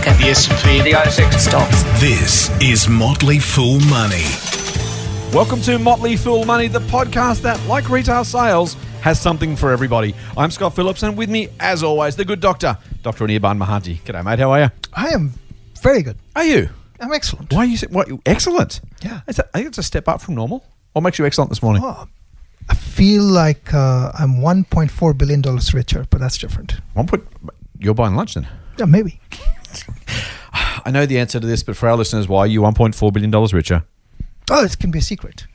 market. The S&P. The ASX Stocks. This is Motley Fool Money. Welcome to Motley Fool Money, the podcast that, like retail sales, has something for everybody. I'm Scott Phillips, and with me, as always, the good doctor, Dr. Anirban Mahanti. G'day, mate. How are you? I am very good. Are you? I'm excellent. Why are you? say- What? Excellent. Yeah. Is that, I think it's a step up from normal. What makes you excellent this morning? Oh, I feel like uh, I'm 1.4 billion dollars richer, but that's different. One point. You're buying lunch then. Yeah, maybe. I know the answer to this, but for our listeners, why are you 1.4 billion dollars richer? Oh, it can be a secret.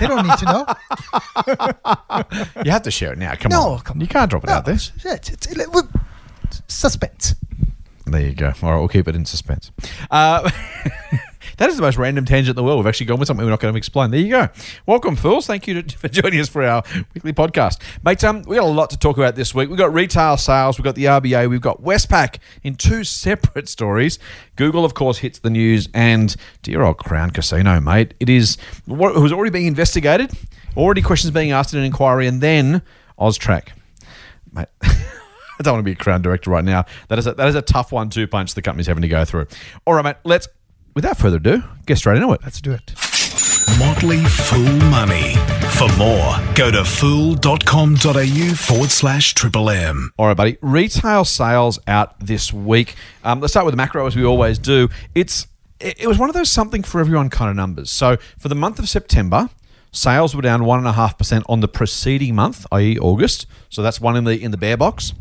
They don't need to know. You have to share it now. Come No, on. come You can't drop it No, out there. it's, it's, it's, it's suspense. There you go. All right, we'll keep it in suspense. Uh, that is the most random tangent in the world. We've actually gone with something we're not going to explain. There you go. Welcome, fools. Thank you to, for joining us for our weekly podcast. Mate, um, we got a lot to talk about this week. We've got retail sales, we've got the RBA, we've got Westpac in two separate stories. Google, of course, hits the news, and dear old Crown Casino, mate. It is what was already being investigated, already questions being asked in an inquiry, and then Austrac. Mate. I don't want to be a crown director right now. That is a, that is a tough one two punch the company's having to go through. All right, mate. Let's, without further ado, get straight into it. Let's do it. Motley Fool Money. For more, go to fool.com.au forward slash triple M. All right, buddy. Retail sales out this week. Um, let's start with the macro as we always do. It's it, it was one of those something for everyone kind of numbers. So for the month of September, sales were down one and a half percent on the preceding month, i.e., August. So that's one in the in the bear box.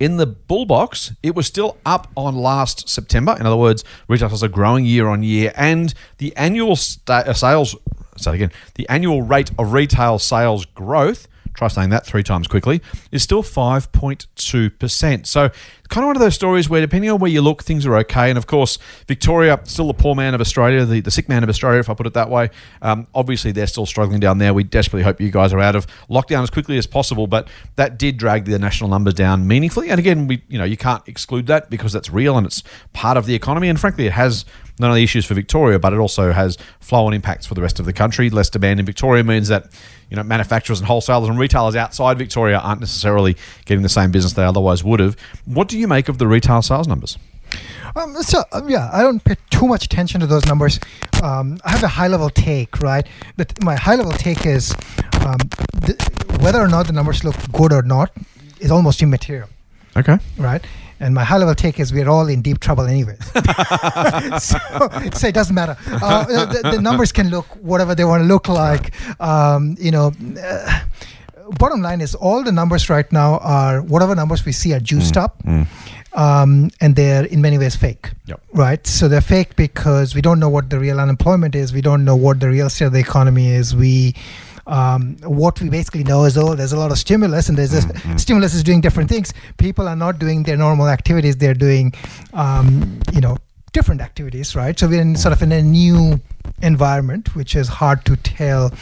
In the bull box, it was still up on last September. In other words, retail sales are growing year on year, and the annual uh, sales. Say again. The annual rate of retail sales growth try saying that three times quickly, is still 5.2%. So, kind of one of those stories where, depending on where you look, things are okay. And of course, Victoria, still the poor man of Australia, the, the sick man of Australia, if I put it that way. Um, obviously, they're still struggling down there. We desperately hope you guys are out of lockdown as quickly as possible, but that did drag the national numbers down meaningfully. And again, we you know you can't exclude that because that's real and it's part of the economy. And frankly, it has not only issues for Victoria, but it also has flow-on impacts for the rest of the country. Less demand in Victoria means that you know manufacturers and wholesalers and retailers outside Victoria aren't necessarily getting the same business they otherwise would have. What do you make of the retail sales numbers? Um, so um, yeah, I don't pay too much attention to those numbers. Um, I have a high level take, right? But my high level take is um, th- whether or not the numbers look good or not is almost immaterial, Okay. right? And my high level take is we're all in deep trouble anyway. so, so it doesn't matter. Uh, the, the numbers can look whatever they want to look like. Um, you know. Uh, bottom line is all the numbers right now are whatever numbers we see are juiced up um, and they're in many ways fake Yep. right so they're fake because we don't know what the real unemployment is we don't know what the real state of the economy is we um, what we basically know is oh there's a lot of stimulus and there's this stimulus is doing different things. People are not doing their normal activities. They're doing um, you know different activities right? So we're in sort of in a new environment which is hard to tell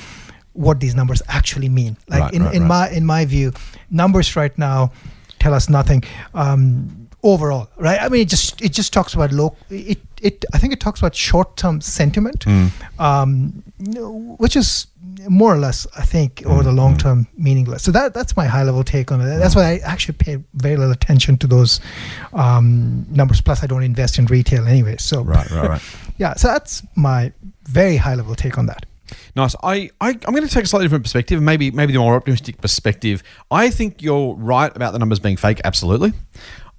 what these numbers actually mean. Like Right, in, right, in right. my in my view numbers right now tell us nothing. Um, overall right i mean it just it just talks about low it it i think it talks about short-term sentiment um, which is more or less i think over the long term meaningless so that that's my high level take on it that's why i actually pay very little attention to those um, numbers plus i don't invest in retail anyway so Right, right, right. yeah so that's my very high level take on that Nice. I, I I'm going to take a slightly different perspective, maybe maybe the more optimistic perspective. I think you're right about the numbers being fake. Absolutely.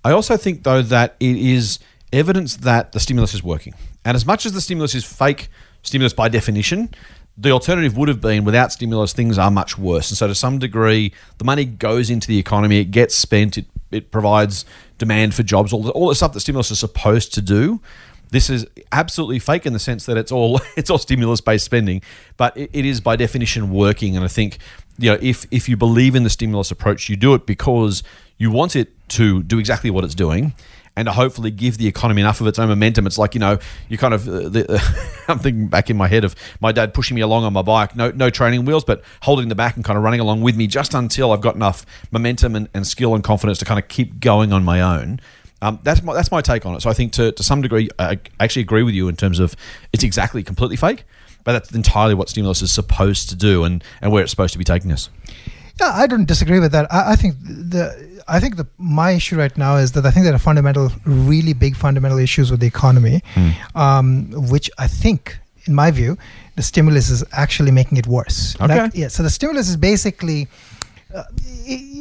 I also think though that it is evidence that the stimulus is working, and as much as the stimulus is fake stimulus by definition. The alternative would have been without stimulus, things are much worse. And so, to some degree, the money goes into the economy, it gets spent, it, it provides demand for jobs, all the, all the stuff that stimulus is supposed to do. This is absolutely fake in the sense that it's all it's all stimulus based spending, but it, it is by definition working. And I think you know if if you believe in the stimulus approach, you do it because you want it to do exactly what it's doing. And to hopefully give the economy enough of its own momentum. It's like you know, you kind of. Uh, the, I'm thinking back in my head of my dad pushing me along on my bike, no no training wheels, but holding the back and kind of running along with me just until I've got enough momentum and, and skill and confidence to kind of keep going on my own. Um, that's my that's my take on it. So I think to, to some degree, I actually agree with you in terms of it's exactly completely fake, but that's entirely what stimulus is supposed to do and, and where it's supposed to be taking us. Yeah, I don't disagree with that. I, I think the I think the my issue right now is that I think there are fundamental, really big fundamental issues with the economy, Hmm. um, which I think, in my view, the stimulus is actually making it worse. Okay. Like, yeah. So the stimulus is basically. Uh,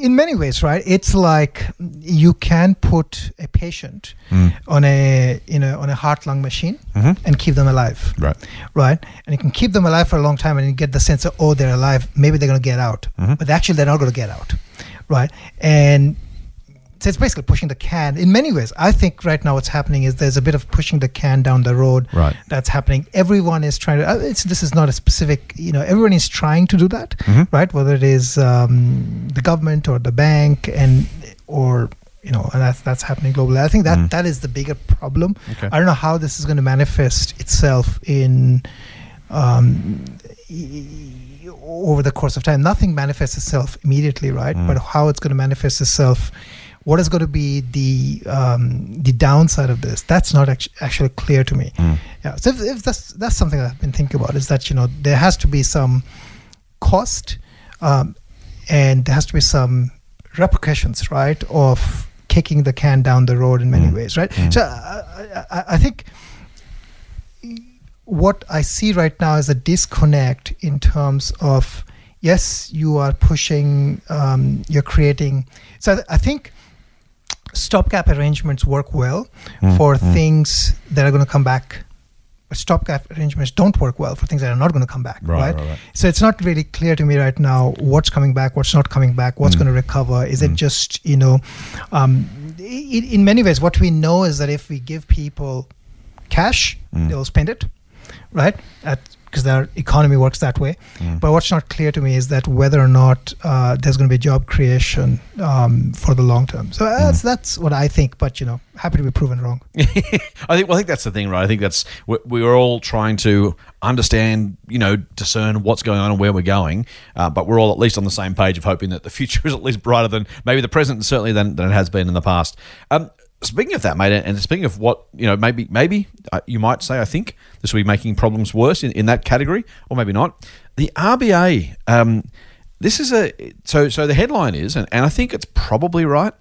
in many ways, right? It's like you can put a patient Mm. on a you know on a heart lung machine Mhm. and keep them alive Right. right? And you can keep them alive for a long time, and you get the sense of oh, they're alive. Maybe they're going to get out, Mhm. but actually they're not going to get out, right? And so it's basically pushing the can. In many ways, I think right now what's happening is there's a bit of pushing the can down the road. Right. That's happening. Everyone is trying to. Uh, it's, this is not a specific. You know, everyone is trying to do that, Mhm. right? Whether it is um, the government or the bank, and or you know, and that's that's happening globally. I think that Mhm. that is the bigger problem. Okay. I don't know how this is going to manifest itself in um, over the course of time. Nothing manifests itself immediately, right? Mm. But how it's going to manifest itself, what is going to be the um, the downside of this? That's not actu- actually clear to me. Mm. Yeah. So if, if that's that's something I've been thinking about is that you know there has to be some cost, um, and there has to be some repercussions, right, of kicking the can down the road in many Mm. ways, right? Mm. So I, I, I think what I see right now is a disconnect in terms of yes, you are pushing, um, you're creating. So I think stopgap arrangements work well Mm, for mm. things that are going to come back. But stopgap arrangements don't work well for things that are not going to come back, Right, right? right, right. So it's not really clear to me right now what's coming back, what's not coming back, what's Mm. going to recover. Is Mm. it just you know, um, in, in many ways, what we know is that if we give people cash, Mm. they'll spend it, right? Because their economy works that way. Mm. But what's not clear to me is that whether or not uh, there's going to be job creation um, for the long term. So that's that's what I think. But you know, happy to be proven wrong. I think. Well, I think that's the thing, right? I think that's we- we're all trying to understand, you know, discern what's going on and where we're going. Uh, but we're all at least on the same page of hoping that the future is at least brighter than maybe the present, and certainly than, than it has been in the past. Um, speaking of that, mate, and speaking of what you know, maybe maybe uh, you might say, I think this will be making problems worse in, in that category, or maybe not. The RBA. Um, this is a so so the headline is, and, and I think it's probably right.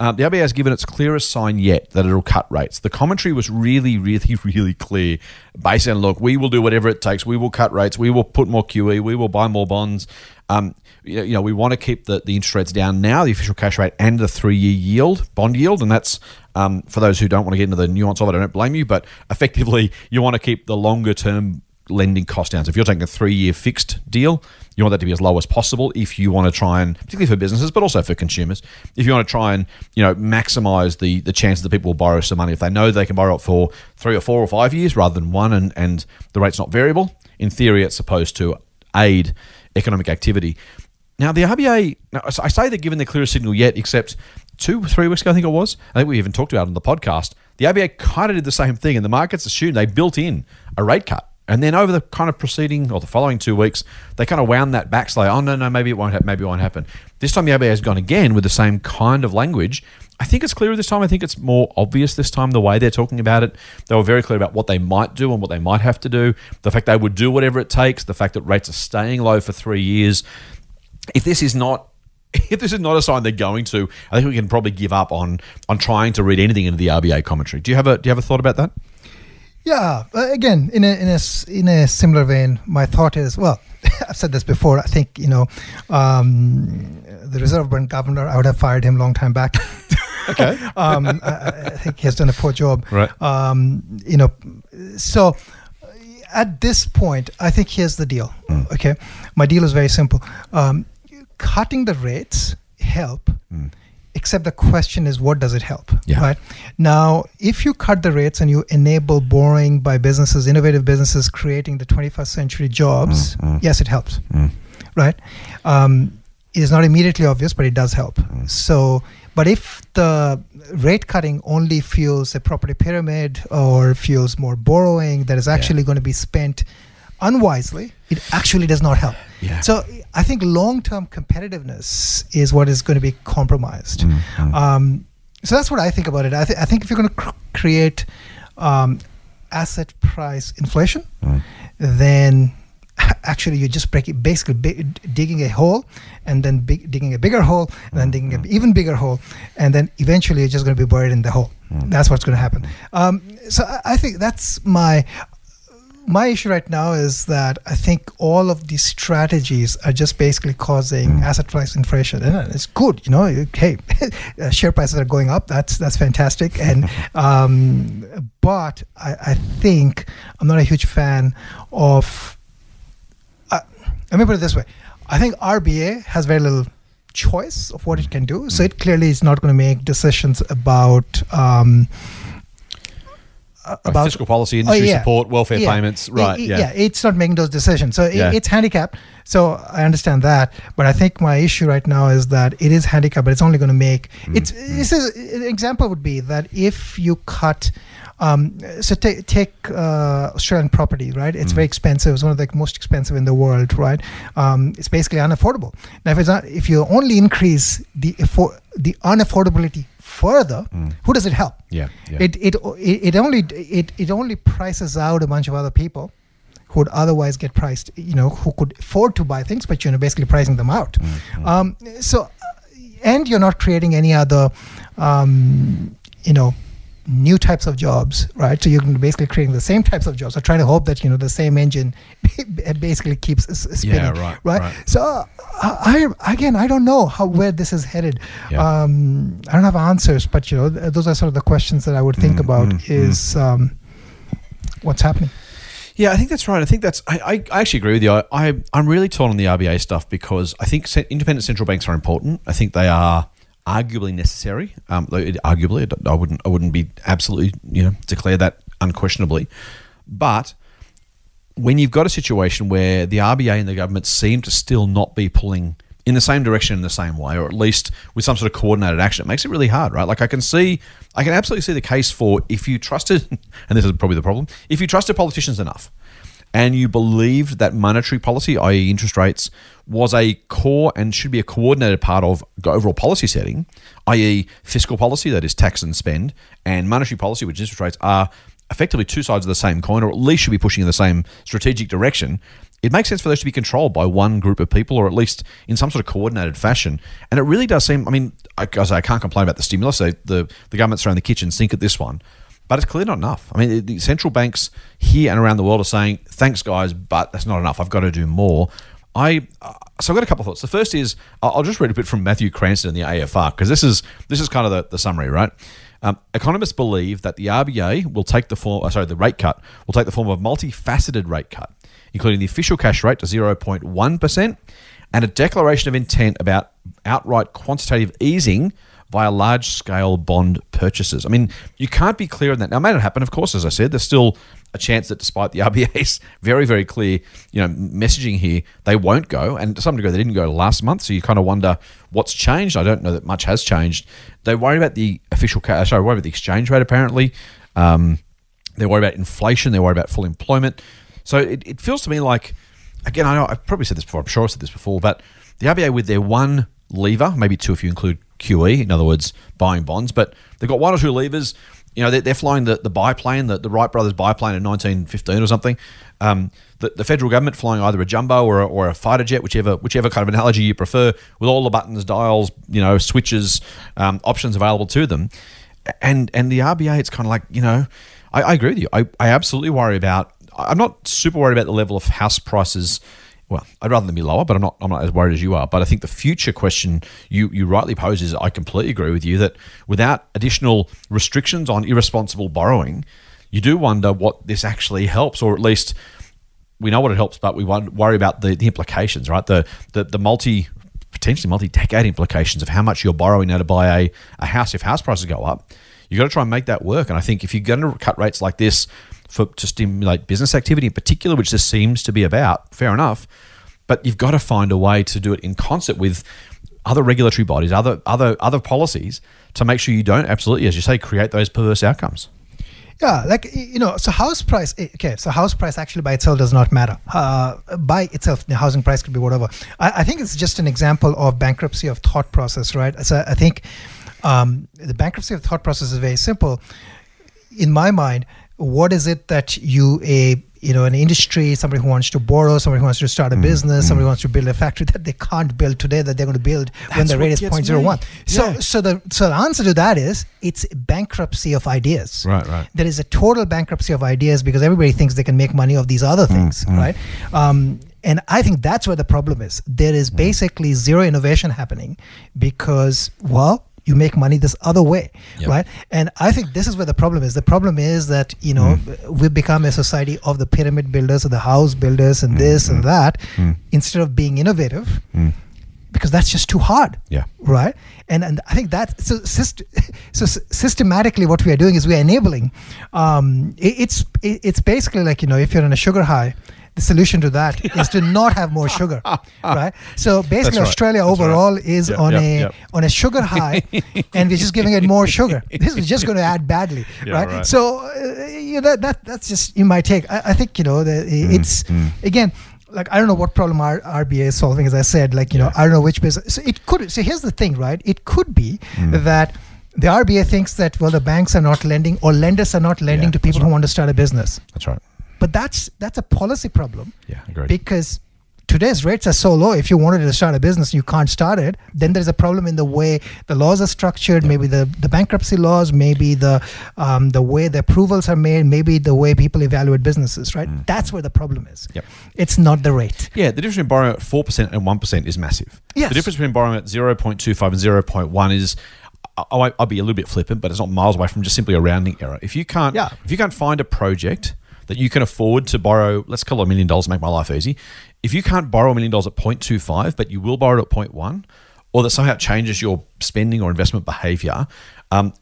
Uh, the RBA has given its clearest sign yet that it'll cut rates. The commentary was really, really, really clear. On, look, we will do whatever it takes. We will cut rates. We will put more QE. We will buy more bonds. Um, you know, we want to keep the, the interest rates down now, the official cash rate and the three year yield, bond yield. And that's um, for those who don't want to get into the nuance of it, I don't blame you. But effectively, you want to keep the longer term lending cost down. So if you're taking a three year fixed deal, you want that to be as low as possible if you want to try and particularly for businesses, but also for consumers, if you want to try and, you know, maximize the the chances that people will borrow some money if they know they can borrow it for three or four or five years rather than one and, and the rate's not variable. In theory it's supposed to aid economic activity. Now the RBA, now I say they're given the clearest signal yet, except two, three weeks ago, I think it was. I think we even talked about it on the podcast. The RBA kind of did the same thing, and the markets assumed they built in a rate cut. And then over the kind of preceding or the following two weeks, they kind of wound that back. Like, oh no, no, maybe it won't happen. Maybe it won't happen. This time, the RBA has gone again with the same kind of language. I think it's clearer this time. I think it's more obvious this time the way they're talking about it. They were very clear about what they might do and what they might have to do. The fact they would do whatever it takes. The fact that rates are staying low for three years. If this is not if this is not a sign they're going to, I think we can probably give up on on trying to read anything into the RBA commentary. Do you have a do you have a thought about that? Yeah. Uh, again, in a in a in a similar vein, my thought is well. I've said this before. I think you know um, the Reserve Bank governor. I would have fired him a long time back. Okay. um, I, I think he has done a poor job. Right. Um, you know, so at this point, I think here's the deal. Mm. Okay, my deal is very simple. Um, cutting the rates help. Except the question is, what does it help? Mm. Yeah. Right now, if you cut the rates and you enable borrowing by businesses, innovative businesses creating the 21st century jobs, Mm, mm. yes, it helps Mm. right? Um, it is not immediately obvious, but it does help. Mm. So, but if the rate cutting only fuels a property pyramid or fuels more borrowing that is actually going to be spent unwisely, it actually does not help. Yeah. So, I think long term competitiveness is what is going to be compromised. Mm, mm. Um, so that's what I think about it. I, th- I think if you're going to cr- create um, asset price inflation, Mm. then actually you're just breaking basically bi- digging a hole and then big, digging a bigger hole and then digging an even bigger hole and then eventually you're just going to be buried in the hole that's what's going to happen um, so I, I think that's my my issue right now is that I think all of these strategies are just basically causing asset price inflation, and it's good, you know. Hey, uh, share prices are going up. That's that's fantastic, and um, but I, I think I'm not a huge fan of. Uh, let me put it this way: I think RBA has very little choice of what it can do, so it clearly is not going to make decisions about. Um, About fiscal policy, industry support, welfare Yeah. payments, right? I- yeah. it's not making those decisions. So i- Yeah. it's handicapped. So I understand that, but I think my issue right now is that it is handicapped, but it's only going to make it's. This is an example would be that if you cut. Um, so take take uh, Australian property, right? It's very expensive. It's one of the most expensive in the world, right? Um, it's basically unaffordable. Now, if it's not, if you only increase the affor- the unaffordability further, who does it help? Yeah, yeah. It, it it only it it only prices out a bunch of other people who would otherwise get priced, you know, who could afford to buy things, but you're basically pricing them out. Um, so, and you're not creating any other, um, you know, new types of jobs, right? So you're basically creating the same types of jobs. So trying to hope that you know the same engine basically keeps spinning, right, right. So uh, I, again, I don't know how where this is headed. Yeah. Um, I don't have answers, but you know, th- those are sort of the questions that I would think Mm, about. mm, is um, what's happening? Yeah, I think that's right. I think that's. I, I, actually agree with you. I, I I'm really torn on the RBA stuff because I think independent central banks are important. I think they are arguably necessary. Um, arguably, I wouldn't I wouldn't be absolutely you know declare that unquestionably, but when you've got a situation where the RBA and the government seem to still not be pulling in the same direction in the same way, or at least with some sort of coordinated action, it makes it really hard, right? Like I can see, I can absolutely see the case for if you trusted, and this is probably the problem, if you trusted politicians enough and you believed that monetary policy, i.e., interest rates, was a core and should be a coordinated part of overall policy setting, i.e., fiscal policy, that is tax and spend, and monetary policy, which is interest rates, are effectively two sides of the same coin, or at least should be pushing in the same strategic direction. It makes sense for those to be controlled by one group of people, or at least in some sort of coordinated fashion. And it really does seem. I mean, I, I can't complain about the stimulus. They, the the government's throwing the kitchen sink at this one, but it's clearly not enough. I mean, the- central banks here and around the world are saying, "Thanks, guys, but that's not enough. I've got to do more." I uh, so I've got a couple of thoughts. The first is I'll just read a bit from Matthew Cranston in the AFR because this is this is kind of the, the summary, right? Um, economists believe that the RBA will take the form, uh, sorry, the rate cut will take the form of a multifaceted rate cut, including the official cash rate to 0.1% and a declaration of intent about outright quantitative easing via large scale bond purchases. I mean, you can't be clearer than that. Now, it may not happen, of course, as I said, there's still a chance that despite the RBA's very, very clear, you know, messaging here, they won't go. And to some degree, they didn't go last month. So you kind of wonder what's changed. I don't know that much has changed. They worry about the official, ca- sorry, worry about the exchange rate, apparently. Um, they worry about inflation. They worry about full employment. So it, it feels to me like, again, I know I've probably said this before. I'm sure I've said this before, but the RBA with their one lever, maybe two if you include QE, in other words, buying bonds, but they've got one or two levers. You know, they're, they're flying the, the biplane, the, the Wright brothers biplane in 1915 or something. Um, the, the federal government flying either a jumbo or a, or a fighter jet, whichever whichever kind of analogy you prefer, with all the buttons, dials, you know, switches, um, options available to them. And and the RBA, it's kind of like you know, I, I agree with you. I, I absolutely worry about. I'm not super worried about the level of house prices. Well, I'd rather them be lower, but I'm not. I'm not as worried as you are. But I think the future question you you rightly pose is I completely agree with you that without additional restrictions on irresponsible borrowing, you do wonder what this actually helps, or at least we know what it helps, but we worry about the, the implications, right? The the the multi potentially multi-decade implications of how much you're borrowing now to buy a, a house if house prices go up. You've got to try and make that work. And I think if you're going to cut rates like this for to stimulate business activity in particular, which this seems to be about, fair enough. But you've got to find a way to do it in concert with other regulatory bodies, other other other policies to make sure you don't absolutely, as you say, create those perverse outcomes. Yeah, like you know, so house price. eh, Okay, so house price actually by itself does not matter. Uh, by itself, the housing price could be whatever. I, I think it's just an example of bankruptcy of thought process, right? So I think um, the bankruptcy of thought process is very simple. In my mind, what is it that you a you know an industry, somebody who wants to borrow, somebody who wants to start a business, somebody who wants to build a factory that they can't build today that they're going to build when the rate is gets 0.01. me. So Yeah. so the so the answer to that is it's bankruptcy of ideas. Right, right. There is a total bankruptcy of ideas because everybody thinks they can make money off these other Mm, things, right? Um, and I think that's where the problem is. There is Mm. basically zero innovation happening because, well, you make money this other way, Yep. right? And I think this is where the problem is. The problem is that you know Mm. we've become a society of the pyramid builders, of the house builders, and this and that, Mm. instead of being innovative, Mm. because that's just too hard Yeah. right and and i think that so syst- so s- systematically what we are doing is we are enabling um it, it's it, it's basically like you know if you're on a sugar high the solution to that is to not have more sugar right so basically right. australia That's right. overall is Yep, on yep, a yep. on a sugar high and we're just giving it more sugar this is just going to add badly Yeah, right? right. so uh, you know, that, that that's just in my take I, I think you know the, Mm, it's again like I don't know what problem our RBA is solving. As I said, like you know, I don't know which business. So it could. So here's the thing, right? It could be Mm. that the RBA thinks that well, the banks are not lending or lenders are not lending Yeah, to people that's who want to start a business. That's right. But that's that's a policy problem Yeah, agreed. because today's rates are so low. If you wanted to start a business, you can't start it. Then there's a problem in the way the laws are structured. Maybe the, the bankruptcy laws. Maybe the um, the way the approvals are made. Maybe the way people evaluate businesses. Right. That's where the problem is. Yep. It's not the rate. Yeah, the difference between borrowing at four percent and one percent is massive. Yes. The difference between borrowing at zero point two five and zero point one is. I- I- I'll be a little bit flippant, but it's not miles away from just simply a rounding error. If you can't, Yeah. if you can't find a project that you can afford to borrow, let's call it a million dollars to make my life easy. If you can't borrow a million dollars at 0.25, but you will borrow it at 0.1, or that somehow it changes your spending or investment behavior, um,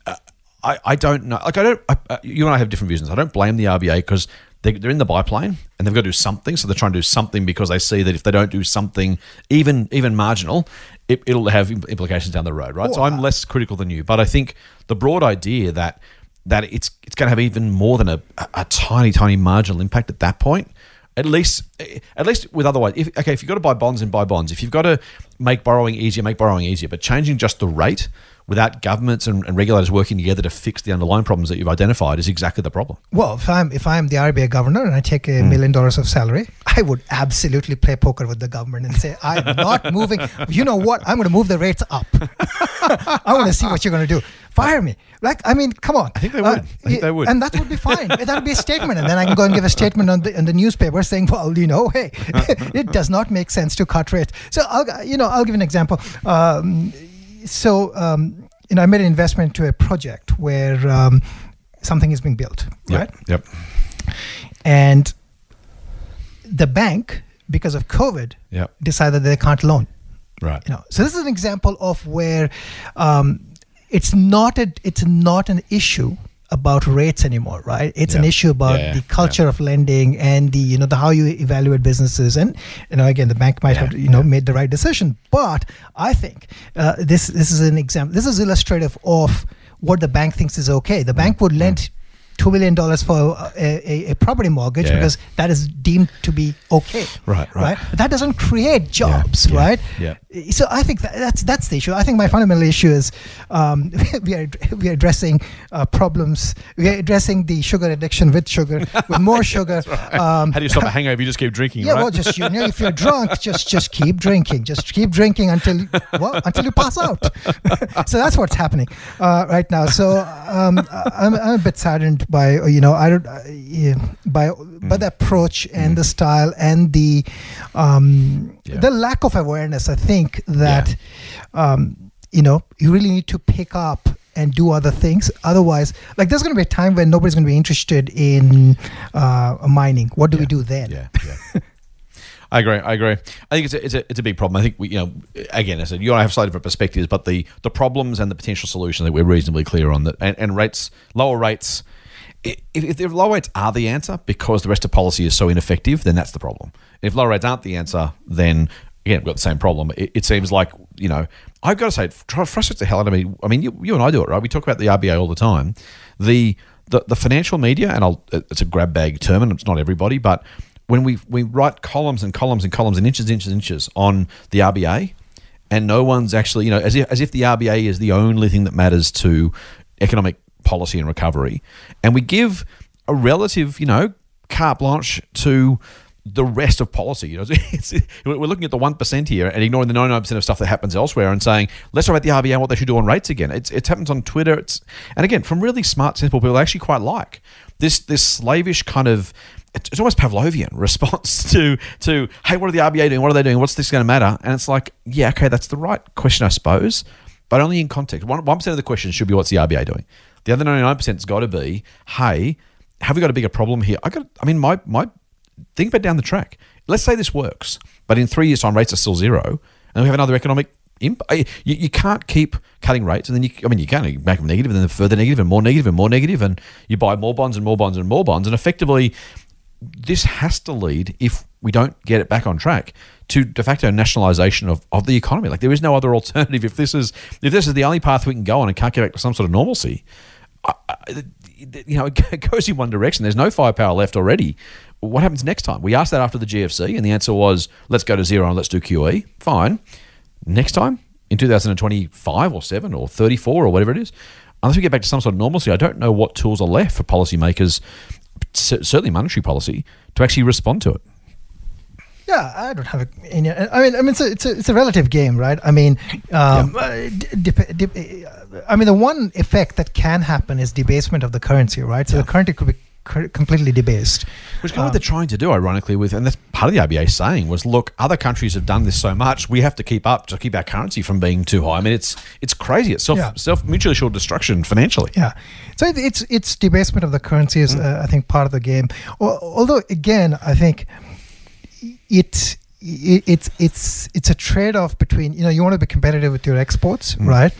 I, I don't know. Like I don't. I, uh, you and I have different visions. I don't blame the RBA because they, they're in the biplane and they've got to do something. So they're trying to do something because they see that if they don't do something, even even marginal, it, it'll have implications down the road, right? so I'm less critical than you, but I think the broad idea that that it's it's going to have even more than a, a, tiny tiny marginal impact at that point. At least, at least with otherwise, if, okay, if you've got to buy bonds and buy bonds, if you've got to make borrowing easier, make borrowing easier, but changing just the rate without governments and, and regulators working together to fix the underlying problems that you've identified is exactly the problem. Well, if I'm if I'm the RBA governor and I take a million dollars of salary, I would absolutely play poker with the government and say, I'm not moving. You know what? I'm going to move the rates up. I want to see what you're going to do. Fire me. Like, I mean, come on. I think they would. I think they would. And that would be fine. that would be a statement. And then I can go and give a statement on the, on the newspaper saying, well, you know, hey, it does not make sense to cut rates. So, I'll, you know, I'll give an example. Um, so, um, you know, I made an investment to a project where um, something is being built, right? Yep. and the bank because of covid Yep. decided they can't loan Right. you know so this is an example of where um, it's not a it's not an issue about rates anymore right? It's an issue about Yeah, yeah, the culture of lending and the you know the how you evaluate businesses. And you know again the bank might Yeah, have you know made the right decision. But i think uh, this this is an example this is illustrative of what the bank thinks is okay. The bank would lend two million dollars for a, a, a property mortgage Yeah, yeah. because that is deemed to be okay Right, right. But that doesn't create jobs yeah, right yeah. so I think that, that's that's the issue. I think my fundamental issue is um, we are we are addressing uh, problems. We are addressing the sugar addiction with sugar, with more sugar. Um, How do you stop a hangover? You just keep drinking, yeah, right? well, just you know, if you're drunk, just just keep drinking. Just keep drinking until well until you pass out. so that's what's happening uh, right now. So um, I'm, I'm a bit saddened by you know I don't uh, yeah, by by the approach and the style and the um, Yeah. the lack of awareness. I think that um, you know you really need to pick up and do other things otherwise like there's going to be a time when nobody's going to be interested in uh, mining what do we do then Yeah, yeah. I agree. I agree. I think it's a, it's a, it's a big problem. I think we, you know, again, as I said, you and I have slightly different perspectives, but the, the problems and the potential solutions that we're reasonably clear on that, and, and rates, lower rates, if, if lower rates are the answer because the rest of policy is so ineffective, then that's the problem. If low rates aren't the answer, then again, we've got the same problem. It, it seems like, you know, I've got to say, it frustrates the hell out of me. I mean, you, you and I do it, right? We talk about the RBA all the time. The, the, the financial media, and I'll, it's a grab bag term, and it's not everybody, but when we, we write columns and columns and columns and inches, inches, inches on the RBA, and no one's actually, you know, as if, as if the RBA is the only thing that matters to economic policy and recovery. And we give a relative, you know, carte blanche to the rest of policy. You know, it's, we're looking at the one percent here and ignoring the ninety nine percent of stuff that happens elsewhere, and saying let's talk about the RBA and what they should do on rates again. It's it happens on Twitter. It's and again from really smart, sensible people I actually quite like this this slavish kind of. It's it's almost Pavlovian response to to hey, what are the RBA doing? What are they doing? What's this going to matter? And it's like, yeah, okay, that's the right question, I suppose, but only in context. One percent of the question should be what's the RBA doing. The other ninety nine percent has got to be, hey, have we got a bigger problem here? I got. I mean, my my think about down the track. Let's say this works, but in three years' time, rates are still zero, and we have another economic. Imp- uh, you, you can't keep cutting rates, and then you. I mean, you can make them negative, and then further negative, and more negative, and more negative, and you buy more bonds and more bonds and more bonds, and effectively, this has to lead if we don't get it back on track to de facto nationalisation of, of the economy. Like there is no other alternative. If this is if this is the only path we can go on and can't get back to some sort of normalcy, you know, it goes in one direction. There's no firepower left already. What happens next time? We asked that after the GFC, and the answer was let's go to zero and let's do QE. Fine. Next time in 2025 or 7 or 34 or whatever it is, unless we get back to some sort of normalcy, I don't know what tools are left for policymakers, certainly monetary policy, to actually respond to it. Yeah, I don't have a, any. I mean, I mean, it's a, it's a, it's a relative game, right? I mean, um, uh, dep- dep- I mean, the one effect that can happen is debasement of the currency, right? So Yeah. the currency could be completely debased. Which is of what um, they're trying to do, ironically, with, and that's part of the RBA saying was, look, other countries have done this so much, we have to keep up to keep our currency from being too high. I mean, it's it's crazy. It's self Yeah. self mutually assured destruction financially. Yeah, so it, it's it's debasement of the currency is mm. uh, I think part of the game. Although again, I think it. it it's it's it's a trade-off between you know you want to be competitive with your exports mm. right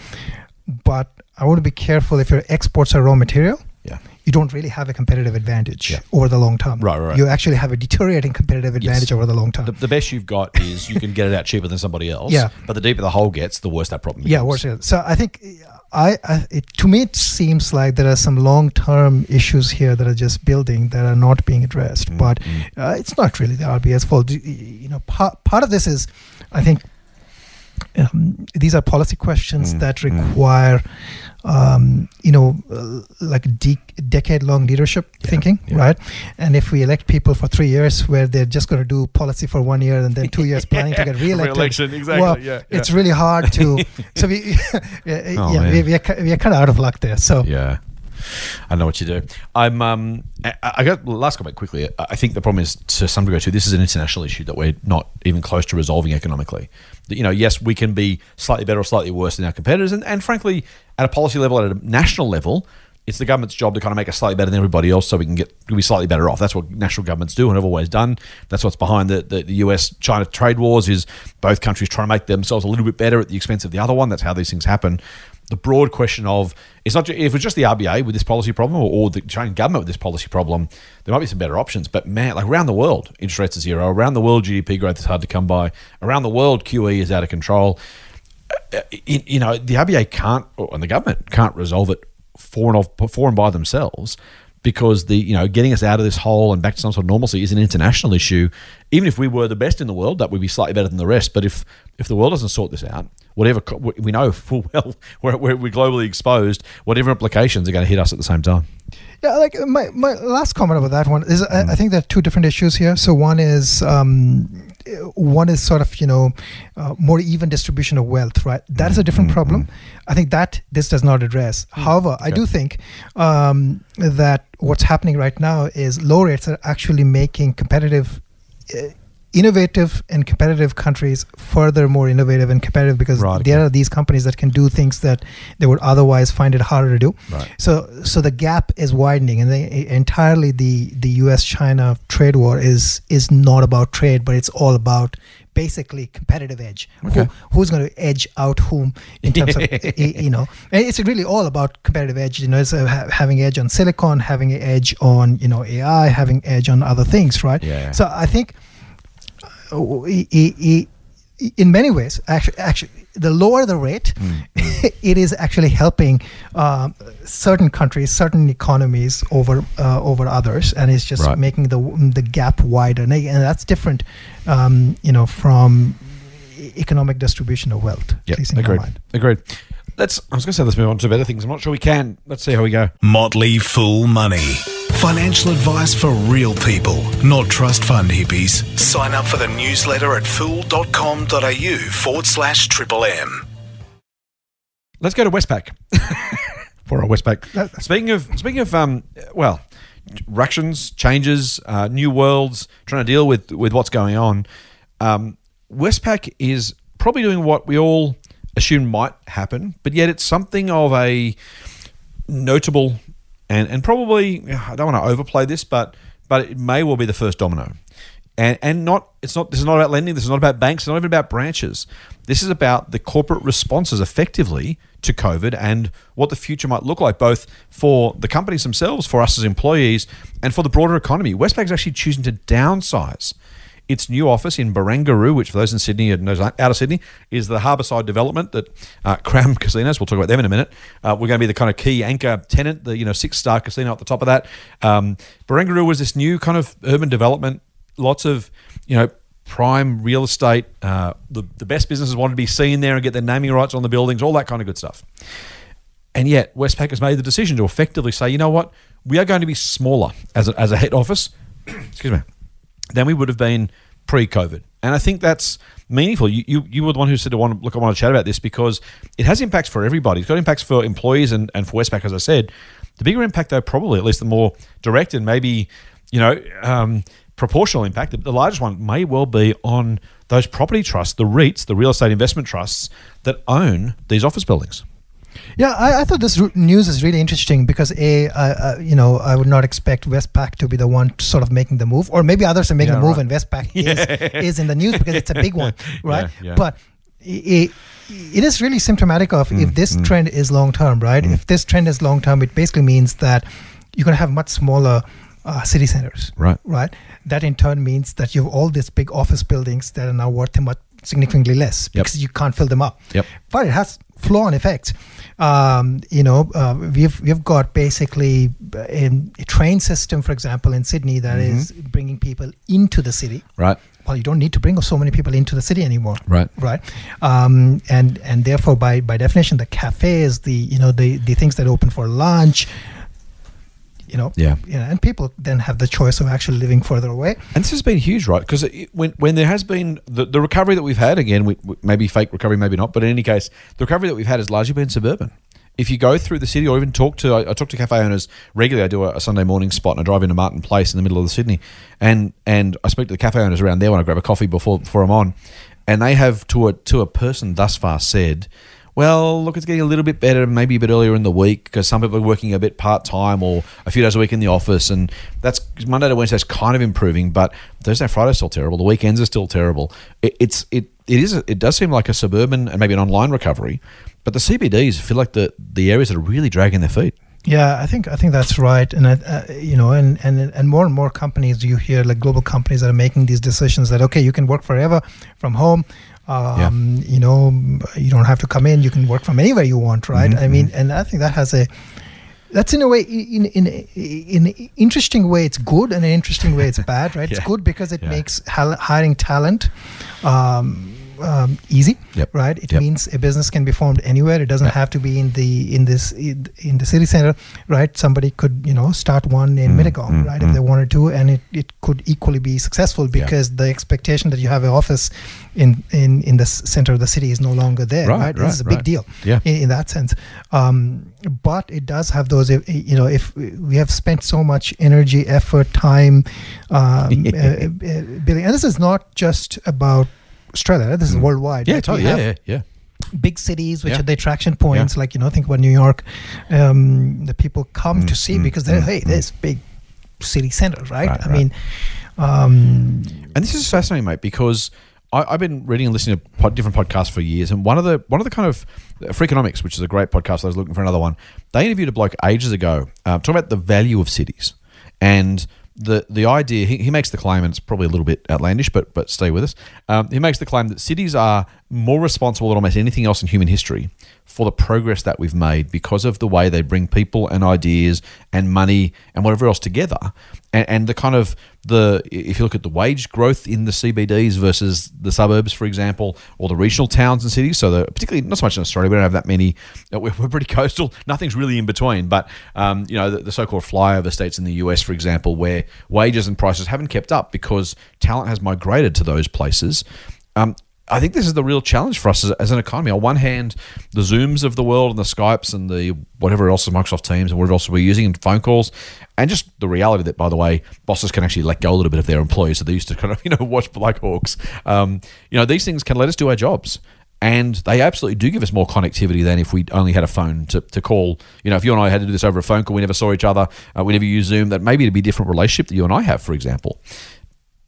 but i want to be careful if your exports are raw material Yeah. you don't really have a competitive advantage Yeah. over the long term Right, right, you actually have a deteriorating competitive advantage over the long term The, the best you've got is you can get it out cheaper than somebody else. Yeah. But the deeper the hole gets, the worse that problem Yeah, worse. yet. So I think I, I it, to me it seems like there are some long-term issues here that are just building that are not being addressed. Mm, But uh, it's not really the RBA's fault. You know, part part of this is, I think, um, these are policy questions Mm, that mm. require. Um, you know, uh, like de- decade-long leadership Yeah, thinking, yeah. right? And if we elect people for three years, where they're just going to do policy for one year and then two years planning to get reelected, Re-election, exactly, well, yeah, it's really hard to. so we, yeah, Oh, yeah we, we, are, we are kind of out of luck there. So Yeah. I know what you do. I'm. Um, I, I got last comment quickly. I think the problem is to some degree too. This is an international issue that we're not even close to resolving economically. You know, yes, we can be slightly better or slightly worse than our competitors, and, and frankly, at a policy level, at a national level, it's the government's job to kind of make us slightly better than everybody else, so we can get be slightly better off. That's what national governments do and have always done. That's what's behind the, the, the US China trade wars. Is both countries trying to make themselves a little bit better at the expense of the other one. That's how these things happen the broad question of it's not if it's just the RBA with this policy problem or, or the Chinese government with this policy problem, there might be some better options. But man, like around the world, interest rates are zero. Around the world, GDP growth is hard to come by. Around the world, QE is out of control. Uh, you you know, the RBA can't, and the government can't resolve it for and of for and by themselves because the you know getting us out of this hole and back to some sort of normalcy is an international issue. Even if we were the best in the world, that would be slightly better than the rest. But if if the world doesn't sort this out, whatever we know full well we're, we're, globally exposed, whatever implications are going to hit us at the same time. yeah, like my, my last comment about that one is Mm. I, I think there are two different issues here. So one is um, one is sort of you know uh, more even distribution of wealth, right? That is a different Mm, problem. I think that this does not address. However, I do think um, that what's happening right now is low rates are actually making competitive. Innovative and competitive countries further more innovative and competitive because Right, there are these companies that can do things that they would otherwise find it harder to do Right. so so the gap is widening and they, entirely the the US China trade war is is not about trade but it's all about basically competitive edge Okay. Who, who's going to edge out whom in terms of you know it's really all about competitive edge you know it's uh, ha- having edge on silicon having edge on you know AI having edge on other things right Yeah. so I think uh, in many ways, actually, actually, the lower the rate, it is actually helping um, certain countries, certain economies over uh, over others, and it's just Right. making the the gap wider, and, and that's different, um, you know, from economic distribution of wealth. at Yep, least in my agreed. Agreed. Let's. I was going to say let's move on to better things. I'm not sure we can. Let's see how we go. Motley Fool Money. Financial advice for real people, not trust fund hippies. Sign up for the newsletter at fool.com.au forward slash triple M. Let's go to Westpac. For our Westpac. Speaking of speaking of um, well, ructions, changes, uh, new worlds, trying to deal with with what's going on. Um, Westpac is probably doing what we all assumed might happen, but yet it's something of a notable and and probably I don't want to overplay this, but but it may well be the first domino. And and not it's not this is not about lending, this is not about banks, it's not even about branches. This is about the corporate responses effectively to COVID and what the future might look like, both for the companies themselves, for us as employees, and for the broader economy. Westpac is actually choosing to downsize its new office in Barangaroo, which for those in Sydney and those out of Sydney, is the harbourside development that uh, Crown Casinos. We'll talk about them in a minute. Uh, we're going to be the kind of key anchor tenant, the you know six star casino at the top of that. Um, Barangaroo was this new kind of urban development. Lots of you know prime real estate. Uh, the, the best businesses wanted to be seen there and get their naming rights on the buildings, all that kind of good stuff. And yet, Westpac has made the decision to effectively say, you know what, we are going to be smaller as a, as a head office, excuse me, than we would have been pre-COVID. And I think that's meaningful. You, you, you were the one who said, I want to, look, I want to chat about this because it has impacts for everybody. It's got impacts for employees and, and for Westpac, as I said. The bigger impact, though, probably, at least the more direct and maybe, you know, um, proportional impact, the largest one may well be on those property trusts, the REITs, the real estate investment trusts that own these office buildings. Yeah, I, I thought this news is really interesting because a, uh, you know, I would not expect Westpac to be the one sort of making the move, or maybe others are making Yeah, a move, right. and Westpac is, is in the news because it's a big one, right? Yeah, yeah. But it, it is really symptomatic of Mm, if this trend is long term, right? If this trend is long term, it basically means that you're going to have much smaller uh, city centers, Right. Right. That in turn means that you have all these big office buildings that are now worth much significantly less Yep. because you can't fill them up. Yep. But it has flow-on effects. Um, you know, uh, we've we've got basically a, a train system, for example, in Sydney that is bringing people into the city. Right. Well, you don't need to bring so many people into the city anymore Right. right um, and and therefore by by definition the cafes the you know the the things that open for lunch you know Yeah. you know, and people then have the choice of actually living further away And this has been huge, right? Because when when there has been the, the recovery that we've had, again, we, we- maybe fake recovery, maybe not, but in any case, the recovery that we've had has largely been suburban. If you go through the city or even talk to, I, I talk to cafe owners regularly. I do a, a Sunday morning spot and I drive into Martin Place in the middle of the Sydney, and and I speak to the cafe owners around there when I grab a coffee before before I'm on, and they have to a to a person thus far said, well, look, it's getting a little bit better, maybe a bit earlier in the week because some people are working a bit part time or a few days a week in the office, and that's Monday to Wednesday is kind of improving, but Thursday, Friday's still terrible. The weekends are still terrible. It, it's it it is it does seem like a suburban and maybe an online recovery, but the CBDs feel like the the areas that are really dragging their feet. yeah i think i think that's right and uh, you know and, and and more and more companies you hear like global companies that are making these decisions that okay you can work forever from home um, you know you don't have to come in. You can work from anywhere you want right? Mm-hmm, i mean and i think that has a that's in a way in in in an interesting way it's good and in an interesting way it's bad right? It's good because it Yeah. makes hiring talent um, um, easy Yep. right it Yep. means a business can be formed anywhere it doesn't Yep. have to be in the in this in, the city center right somebody could you know start one in Mm, Mittagong mm, right mm. if they wanted to and it, it could equally be successful Yeah. because the expectation that you have an office in in in the center of the city is no longer there Right, right, right, this is a big right. deal Yeah. in, in that sense. Um, but it does have those, you know, if we have spent so much energy, effort, time, um, uh, uh, building, and this is not just about Australia, this is worldwide. Mm. Yeah, right? totally. Yeah, yeah, yeah. Big cities, which Yeah. are the attraction points, like, you know, think about New York, um, the people come to Mm, see mm, because they're, mm, hey, mm. there's big city centers, right? Right, I right. mean, um, And this is fascinating, mate, because I, I've been reading and listening to pod, different podcasts for years, and one of the one of the kind of Freakonomics, which is a great podcast. I was looking for another one. They interviewed a bloke ages ago uh, talking about the value of cities and the the idea. He, he makes the claim, and it's probably a little bit outlandish, but but stay with us. Um, he makes the claim that cities are more responsible than almost anything else in human history for the progress that we've made because of the way they bring people and ideas and money and whatever else together and, and the kind of the if you look at the wage growth in the CBDs versus the suburbs, for example, or the regional towns and cities. So, the, particularly not so much in Australia, we don't have that many. uh, We're, we're pretty coastal. Nothing's really in between. But um, you know, the, the so-called flyover states in the US, for example, where wages and prices haven't kept up because talent has migrated to those places. Um, I think this is the real challenge for us as, as an economy. On one hand, the Zooms of the world and the Skypes and the whatever else is Microsoft Teams and whatever else we're using and phone calls, and just the reality that, by the way, bosses can actually let go a little bit of their employees. So they used to kind of, you know, watch Black Hawks. Um, you know, these things can let us do our jobs. And they absolutely do give us more connectivity than if we only had a phone to, to call. You know, if you and I had to do this over a phone call, we never saw each other, uh, we never used Zoom, that maybe it'd be a different relationship that you and I have, for example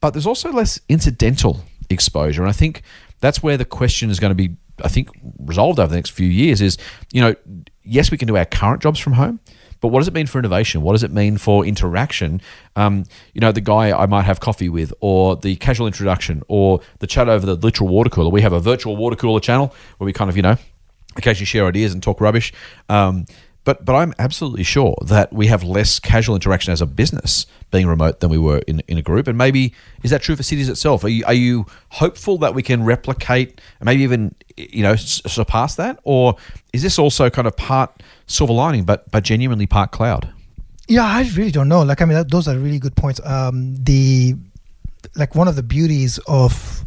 but there's also less incidental exposure. And I think that's where the question is going to be, I think, resolved over the next few years is, you know, yes, we can do our current jobs from home, but what does it mean for innovation? What does it mean for interaction? Um, you know, the guy I might have coffee with, or the casual introduction, or the chat over the literal water cooler. We have a virtual water cooler channel where we kind of, you know, occasionally share ideas and talk rubbish. Um, but but I'm absolutely sure that we have less casual interaction as a business being remote than we were in, in a group. And maybe is that true for cities itself? Are you are you hopeful that we can replicate, maybe even you know s- surpass that, or is this also kind of part silver lining, but but genuinely part cloud? Yeah, I really don't know. Like, I mean, those are really good points. Um, the like one of the beauties of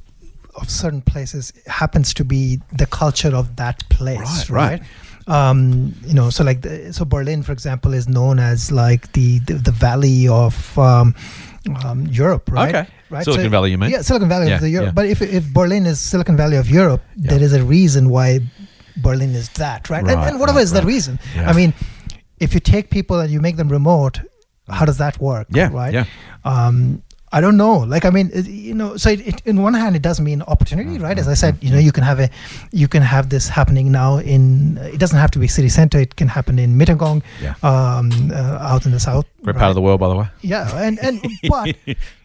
of certain places happens to be the culture of that place, Right, right. right? Um, you know, so like, the, so Berlin, for example, is known as like the the, the valley of um, um, Europe, right? Okay. Right. Silicon Valley, you mean? Yeah, Silicon Valley Yeah, of the Europe. yeah. But if if Berlin is Silicon Valley of Europe, Yeah. there is a reason why Berlin is that, right? and, Right, and whatever right, is the right. reason. Yeah. I mean, if you take people and you make them remote, how does that work? Yeah, Right. yeah. Um, I don't know. Like, I mean, you know, so it, it, in one hand, it does mean opportunity, Mm-hmm. right? As I said, you know, you can have a, you can have this happening now in. It doesn't have to be city center. It can happen in Mittagong, Yeah. um, uh, out in the south. Great part of the world, by the way. Yeah, and and but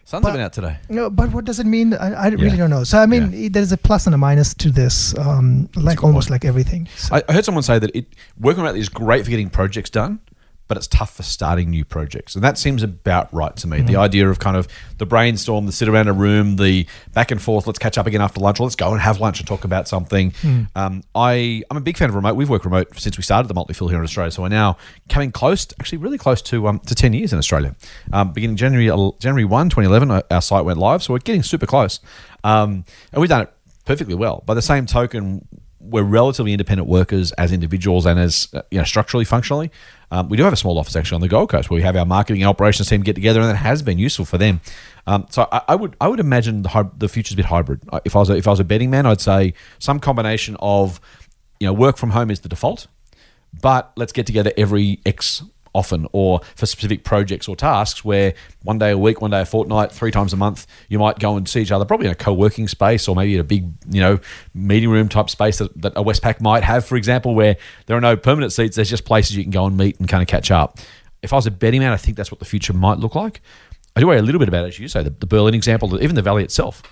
Sun's But- been out today. no, but what does it mean? I, I really don't know. So I mean, Yeah. there's a plus and a minus to this, um, like almost point. like everything. So, I, I heard someone say that it working remotely is great for getting projects done, but it's tough for starting new projects, and that seems about right to me. The idea of kind of the brainstorm, the sit around a room, the back and forth. Let's catch up again after lunch, or let's go and have lunch and talk about something. Um, I I'm a big fan of remote. We've worked remote since we started the Motley Fool here in Australia, so we're now coming close, actually really close to um, to ten years in Australia. Um, beginning January January 1, 2011, uh, our site went live, so we're getting super close, um, and we've done it perfectly well. By the same token, we're relatively independent workers as individuals and as uh, you know structurally functionally. Um, we do have a small office actually on the Gold Coast where we have our marketing and operations team get together, and that has been useful for them. Um, so I, I would I would imagine the the future's a bit hybrid. If I was a, if I was a betting man, I'd say some combination of you know work from home is the default, but let's get together every X often or for specific projects or tasks where one day a week, one day a fortnight, three times a month, you might go and see each other, probably in a co-working space or maybe in a big, you know, meeting room type space that, that a Westpac might have, for example, where there are no permanent seats. There's just places you can go and meet and kind of catch up. If I was a betting man, I think that's what the future might look like. I do worry a little bit about, it, as you say, the, the Berlin example, even the Valley itself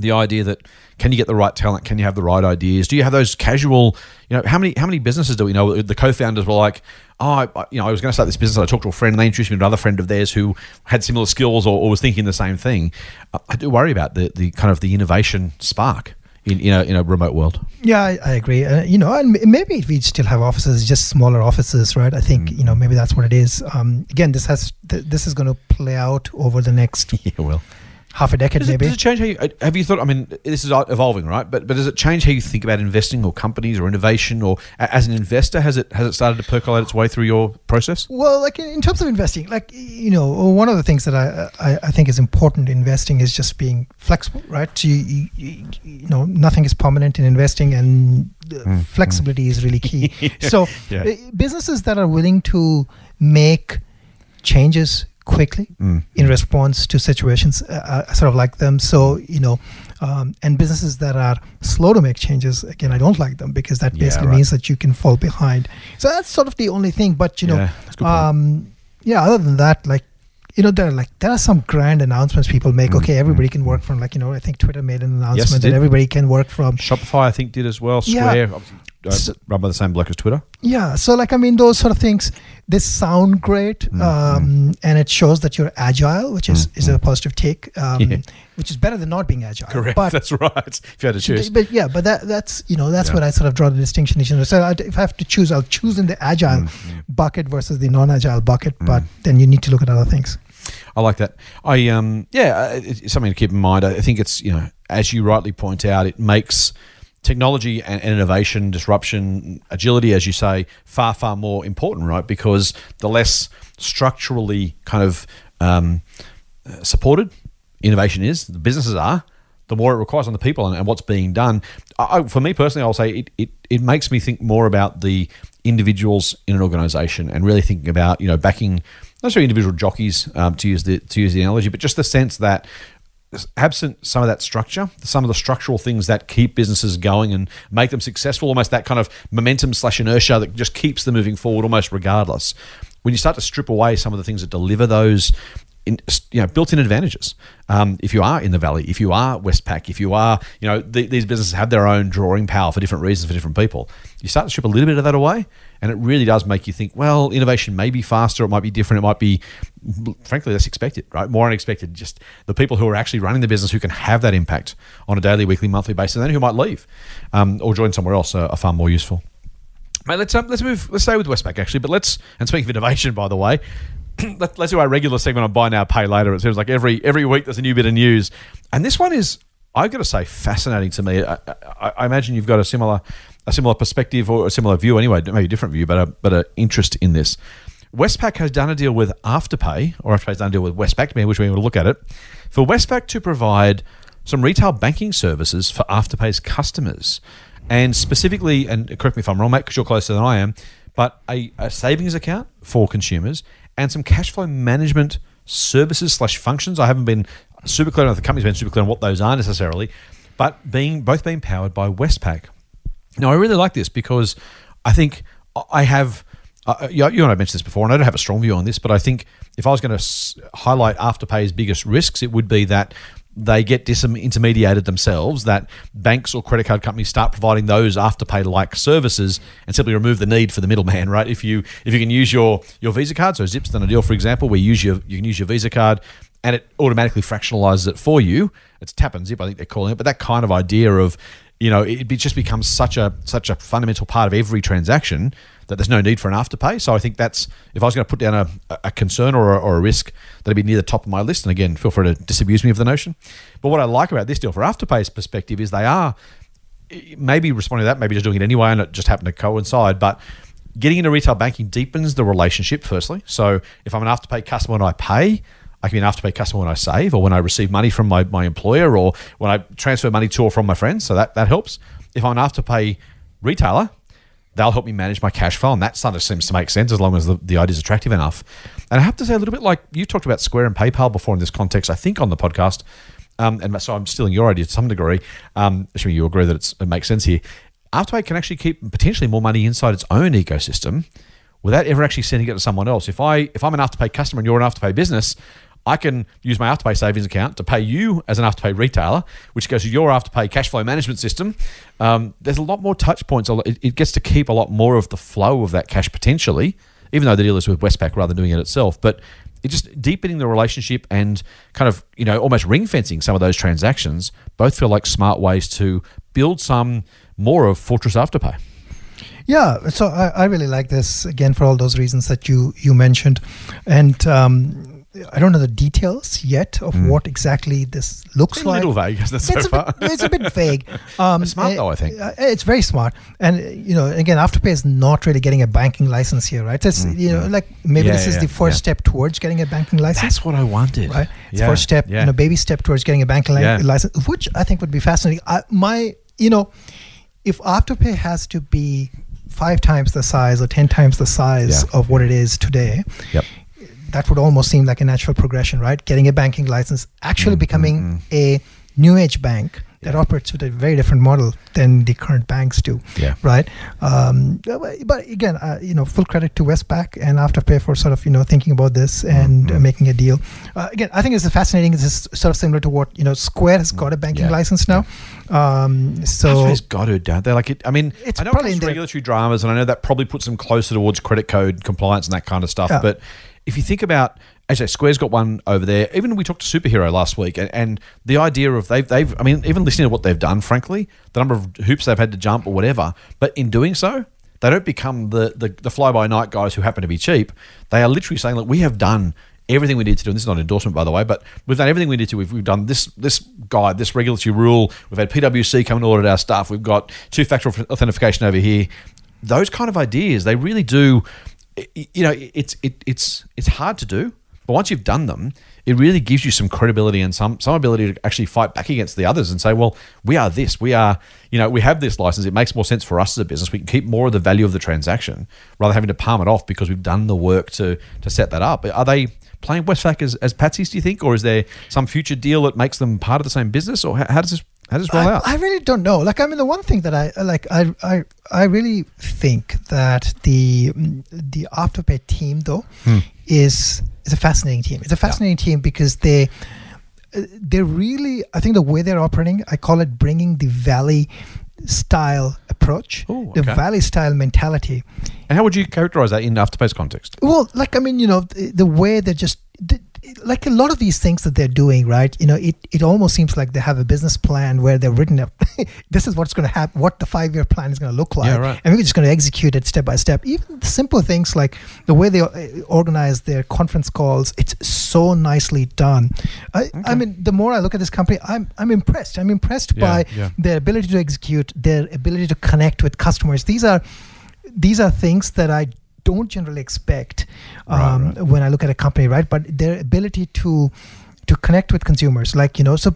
the idea that can you get the right talent can you have the right ideas do you have those casual you know how many how many businesses do we know the co-founders were like oh I, you know i was going to start this business i talked to a friend and they introduced me to another friend of theirs who had similar skills or, or was thinking the same thing I- i do worry about the, the kind of the innovation spark in, in, a, in a remote world yeah, I, I agree. Uh, you know, and m- maybe if we still have offices, just smaller offices, right? I think you know maybe that's what it is. Um, again, this has th- this is going to play out over the next yeah well half a decade, does it, maybe. does it change how you uh, have you thought i mean this is evolving right but but does it change how you think about investing or companies or innovation or as an investor has it has it started to percolate its way through your process Well, like in in terms of investing, like you know, one of the things that I I, I think is important in investing is just being flexible, right? You, you, you, you know, nothing is permanent in investing, and uh, flexibility is really key. So Yeah. uh, businesses that are willing to make changes quickly Mm. in response to situations, uh, I sort of like them. So you know, um, and businesses that are slow to make changes, again, I don't like them because that Yeah, basically right. means that you can fall behind. So that's sort of the only thing. But you know, Yeah, that's a good point. um, yeah. Other than that, like you know, there are like there are some grand announcements people make. Okay, everybody can work from like you know, I think Twitter made an announcement that everybody can work from. Shopify, I think, did as well. Yeah. Square, obviously, uh, run by the same bloke as Twitter. Yeah, so like I mean, those sort of things they sound great, Mm, um, and it shows that you're agile, which is is a positive take, um, Yeah. which is better than not being agile. But That's right. If you had to choose. but yeah, but that that's you know that's Yeah. what I sort of draw the distinction. So I, if I have to choose, I'll choose in the agile Mm, bucket versus the non-agile bucket. But then you need to look at other things. I like that. I um yeah, it's something to keep in mind. I think it's you know as you rightly point out, it makes technology and, innovation, disruption, agility, as you say, far far more important, right? Because the less structurally kind of um, supported innovation is, the businesses are, the more it requires on the people and, and what's being done. I, for me personally, I'll say it, it, it makes me think more about the individuals in an organization and really thinking about, you know, backing not necessarily individual jockeys um, to use the to use the analogy, but just the sense that absent some of that structure, some of the structural things that keep businesses going and make them successful, almost that kind of momentum slash inertia that just keeps them moving forward almost regardless. When you start to strip away some of the things that deliver those in, you know, built-in advantages. Um, if you are in the valley, if you are Westpac, if you are, you know, th- these businesses have their own drawing power for different reasons for different people. You start to strip a little bit of that away, and it really does make you think. Well, innovation may be faster, it might be different, it might be, frankly, less expected, right? More unexpected. Just the people who are actually running the business who can have that impact on a daily, weekly, monthly basis, and then who might leave um, or join somewhere else are, are far more useful. Mate, let's um, let's move. Let's stay with Westpac actually, but let's and speaking of innovation, by the way, let, let's do our regular segment on buy now, pay later. It seems like every every week there's a new bit of news, and this one is I've got to say fascinating to me. I, I, I imagine you've got a similar a similar perspective or a similar view anyway, maybe a different view, but a but an interest in this. Westpac has done a deal with Afterpay, or Afterpay's done a deal with Westpac, depending which way you want to look at it, for Westpac to provide some retail banking services for Afterpay's customers. And specifically, and correct me if I'm wrong, mate, because you're closer than I am, but a, a savings account for consumers and some cash flow management services slash functions. I haven't been super clear on the company's been super clear on what those are necessarily, but being both being powered by Westpac. Now, I really like this because I think I have. Uh, you you and I mentioned this before, and I don't have a strong view on this, but I think if I was going to s- highlight Afterpay's biggest risks, it would be that they get disintermediated themselves, that banks or credit card companies start providing those Afterpay like services and simply remove the need for the middleman, right? If you if you can use your your Visa card, so Zip's done a deal, for example, where you use your you can use your Visa card and it automatically fractionalizes it for you. It's tap and zip, I think they're calling it, but that kind of idea of you know, it just becomes such a such a fundamental part of every transaction that there's no need for an afterpay. So I think that's if I was going to put down a, a concern or a, or a risk, that'd be near the top of my list. And again, feel free to disabuse me of the notion. But what I like about this deal for afterpay's perspective is they are maybe responding to that, maybe just doing it anyway, and it just happened to coincide. But getting into retail banking deepens the relationship. Firstly, so if I'm an afterpay customer and I pay. I can be an afterpay customer when I save or when I receive money from my, my employer or when I transfer money to or from my friends. So that, that helps. If I'm an afterpay retailer, they'll help me manage my cash flow. And that sort of seems to make sense as long as the, the idea is attractive enough. And I have to say, a little bit like you talked about Square and PayPal before in this context, I think on the podcast. Um, and so I'm stealing your idea to some degree, um, assuming you agree that it makes sense here. Afterpay can actually keep potentially more money inside its own ecosystem without ever actually sending it to someone else. If I if I'm an Afterpay customer and you're an Afterpay business, I can use my Afterpay savings account to pay you as an Afterpay retailer, which goes to your Afterpay cash flow management system. Um, there's a lot more touch points. It, gets to keep a lot more of the flow of that cash potentially, even though the deal is with Westpac rather than doing it itself. But it just deepening the relationship and kind of you know almost ring fencing some of those transactions. Both feel like smart ways to build some more of Fortress Afterpay. Yeah, so I, I really like this again for all those reasons that you you mentioned, and um, I don't know the details yet of what exactly this looks It's a like. little vague, isn't it, so it's, a far? bit, it's a bit vague. Um, It's smart eh, though, I think. uh, It's very smart, and you know, again, Afterpay is not really getting a banking license here, right? It's you know, like maybe Mm, Yeah, this is yeah, the first yeah. step towards getting a banking license. That's what I wanted. right? It's first step, you know, baby step towards getting a banking li- license, which I think would be fascinating. I, my, you know, if Afterpay has to be five times the size or ten times the size Yeah. of what it is today, Yep. That would almost seem like a natural progression, right? Getting a banking license, actually Mm, becoming a new age bank that Yeah. operates with a very different model than the current banks do. Yeah. Right. Um, but- again, uh, you know, full credit to Westpac and Afterpay for sort of you know thinking about this and uh, Mhm. making a deal. Uh, again, I think it's fascinating. This is sort of similar to what you know Square has got a banking Yeah. license now. Um, so It's got to, don't they? Like it. I mean, It's I know probably it's regulatory dramas, and I know that probably puts them closer towards credit code compliance and that kind of stuff. Yeah. But if you think about, as I say, Square's got one over there. Even we talked to Superhero last week, and, and the idea of they've they've. I mean, even listening to what they've done, frankly, the number of hoops they've had to jump or whatever. But in doing so, they don't become the the, the fly by night guys who happen to be cheap. They are literally saying, look, we have done everything we need to do. And this is not an endorsement, by the way, but we've done everything we need to. We've, we've done this this guide, this regulatory rule. We've had PwC come and audit our stuff. We've got two factor authentication over here. Those kind of ideas, they really do. You know, it's it, it's it's hard to do, but once you've done them, it really gives you some credibility and some some ability to actually fight back against the others and say, well, we are this, we are, you know, we have this license. It makes more sense for us as a business. We can keep more of the value of the transaction rather than having to palm it off because we've done the work to to set that up. Are they playing Westpac as, as patsies, do you think, or is there some future deal that makes them part of the same business, or how, how does this how does this roll I, out? I really don't know. Like, I mean, the one thing that I like, I, I, I really think that the mm, the Afterpay team though Hmm. is is a fascinating team. It's a fascinating team because they uh, they really, I think the way they're operating, I call it bringing the Valley style approach, Ooh, the. Valley style mentality. and how would you characterize that in Afterpay's context? Well, like I mean, you know, the, the way they're just the, like a lot of these things that they're doing, right? You know, it, it almost seems like they have a business plan where they've written up. this is what's going to happen, what the five year plan is going to look like, Yeah, right. and we're just going to execute it step by step. Even the simple things like the way they uh, organize their conference calls, it's so nicely done. I, I mean, the more I look at this company, I'm I'm impressed. I'm impressed Yeah, by yeah. their ability to execute, their ability to connect with customers. These are these are things that I don't generally expect um, right. when I look at a company, right? But their ability to to connect with consumers, like you know, so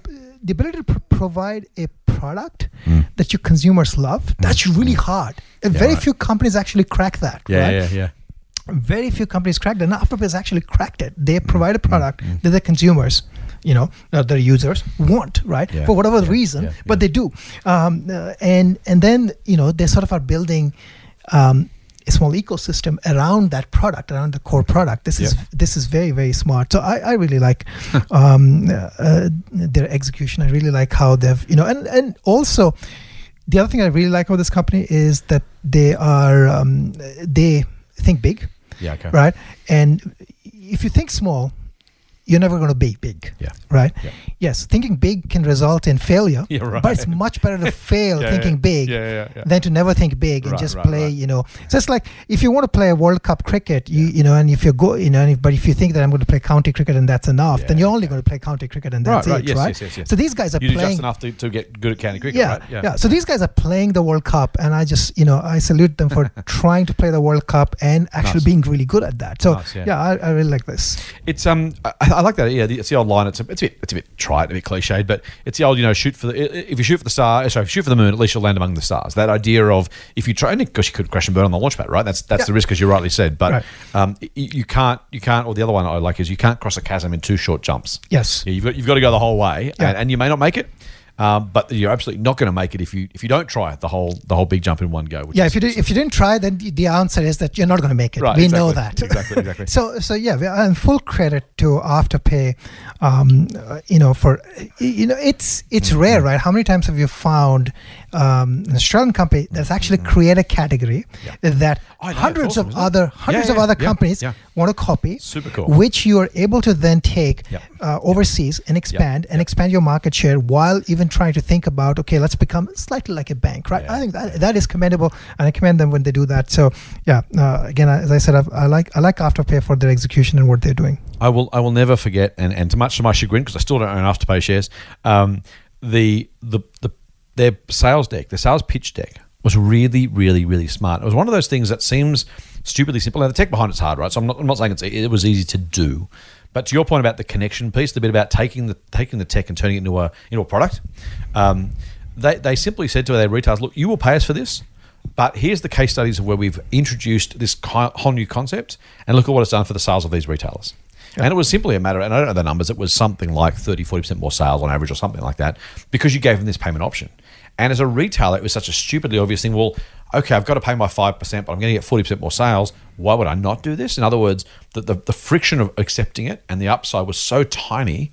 the ability to pr- provide a product Mm. that your consumers love, that's really hard. And Yeah, very right. few companies actually crack that. right? yeah. yeah very few companies cracked it. Has actually cracked it. They Mm, provide a product that the consumers, you know, uh, their users want, right? Yeah, For whatever yeah, reason, yeah, but yeah. they do. Um, uh, and and then you know they sort of are building. Um, small ecosystem around that product, around the core product. This is this is very very smart. So I, I really like um, uh, their execution. I really like how they've you know, and and also the other thing I really like about this company is that they are um, they think big Yeah, okay. right? And if you think small, you're never going to be big, Yeah. right? Yeah. Yes, thinking big can result in failure, Yeah, right. but it's much better to fail Yeah, thinking big than to never think big and Right, just right, play. You know, so it's like if you want to play a World Cup cricket, you you know, and if you go, you know, and if, but if you think that I'm going to play county cricket and that's enough, then you're only going to play county cricket and that's right. it, Yes, right? yes, yes, yes. So these guys are You playing just enough to, to get good at county cricket, yeah, right? yeah, yeah. So these guys are playing the World Cup, and I just, you know, I salute them for trying to play the World Cup and actually Nice. being really good at that. So Nice, yeah. yeah, I, I really like this. It's um, I, I like that. Yeah, the- it's the old line. It's a, it's a bit, it's a bit trite, a bit cliched, but it's the old, you know, shoot for the. If you shoot for the star, sorry, if you shoot for the moon, at least you'll land among the stars. That idea of if you try, and because you could crash and burn on the launch pad, right? That's that's Yeah. the risk, as you rightly said. But Right. um, you can't, you can't. Or the other one I like is you can't cross a chasm in two short jumps. Yes. Yeah, you've got you've got to go the whole way, Yeah. and, and you may not make it. Um, but you're absolutely not going to make it if you if you don't try the whole the whole big jump in one go. Yeah, if you did, if you didn't try, then the- the answer is that you're not going to make it. Right, we know that. exactly, exactly. so so yeah, and full credit to Afterpay. Um, uh, you know, for you know, it's it's Mm-hmm. rare, right? How many times have you found um, an Australian company that's actually created a category. Yeah. that it's hundreds awesome, of other hundreds Yeah, of other yeah, companies yeah. want to copy? Super cool. Which you are able to then take Yeah. uh, overseas and expand and yeah. expand your market share while even trying to think about okay, let's become slightly like a bank, right? Yeah, I think that that is commendable, and I commend them when they do that. So yeah, uh, again, as I said, I've, I like I like Afterpay for their execution and what they're doing. I will I will never forget, and, and to much to my chagrin, because I still don't own Afterpay shares, um, the, the the their sales deck, their sales pitch deck was really, really, really smart. It was one of those things that seems stupidly simple. Now the tech behind it's hard, right? So I'm not, I'm not saying it's, it was easy to do, but to your point about the connection piece, the bit about taking the taking the tech and turning it into a into a product, um, they they simply said to their retailers, look, you will pay us for this. But here's the case studies of where we've introduced this whole new concept, and look at what it's done for the sales of these retailers. And it was simply a matter, and I don't know the numbers, it was something like 30, 40% more sales on average or something like that because you gave them this payment option. And as a retailer, it was such a stupidly obvious thing. Well, okay, I've got to pay my 5%, but I'm going to get 40% more sales. Why would I not do this? In other words, the, the, the friction of accepting it and the upside was so tiny,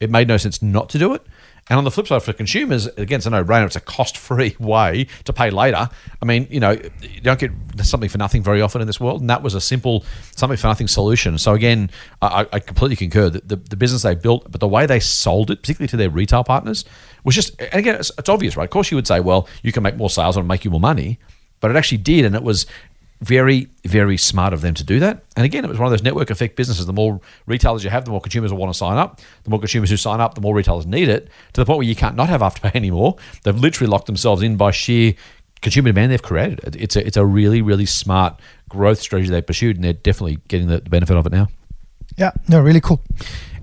it made no sense not to do it. And on the flip side, for consumers, again, it's a no-brainer. It's a cost-free way to pay later. I mean, you know, you don't get something for nothing very often in this world, and that was a simple something for nothing solution. So again, I, I completely concur that the, the business they built, but the way they sold it, particularly to their retail partners, was just. And again, it's, it's obvious, right? Of course, you would say, well, you can make more sales and make you more money, but it actually did, and it was very, very smart of them to do that. And again, it was one of those network effect businesses. The more retailers you have, the more consumers will want to sign up. The more consumers who sign up, the more retailers need it to the point where you can't not have Afterpay anymore. They've literally locked themselves in by sheer consumer demand they've created. It's a, it's a really, really smart growth strategy they pursued, and they're definitely getting the benefit of it now. Yeah, no, really cool.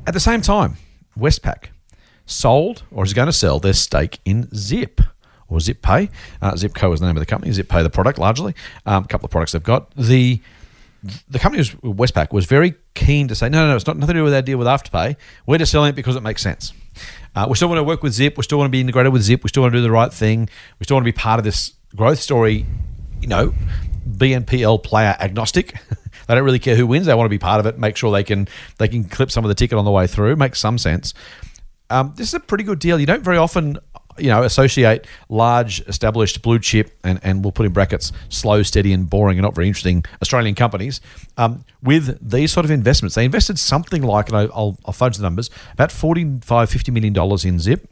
At the same time, Westpac sold or is going to sell their stake in Zip or ZipPay. Uh, Zipco is the name of the company. ZipPay, the product, largely. Um, a couple of products they've got. The the company was Westpac was very keen to say, no, no, no, it's not nothing to do with our deal with Afterpay. We're just selling it because it makes sense. Uh, we still want to work with Zip. We still want to be integrated with Zip. We still want to do the right thing. We still want to be part of this growth story. You know, BNPL player agnostic. they don't really care who wins. They want to be part of it. Make sure they can they can clip some of the ticket on the way through. Makes some sense. Um, this is a pretty good deal. You don't very often you know, associate large, established blue chip, and, and we'll put in brackets, slow, steady, and boring, and not very interesting Australian companies um, with these sort of investments. They invested something like, and I'll, I'll fudge the numbers, about 45, 50 million dollars in Zip.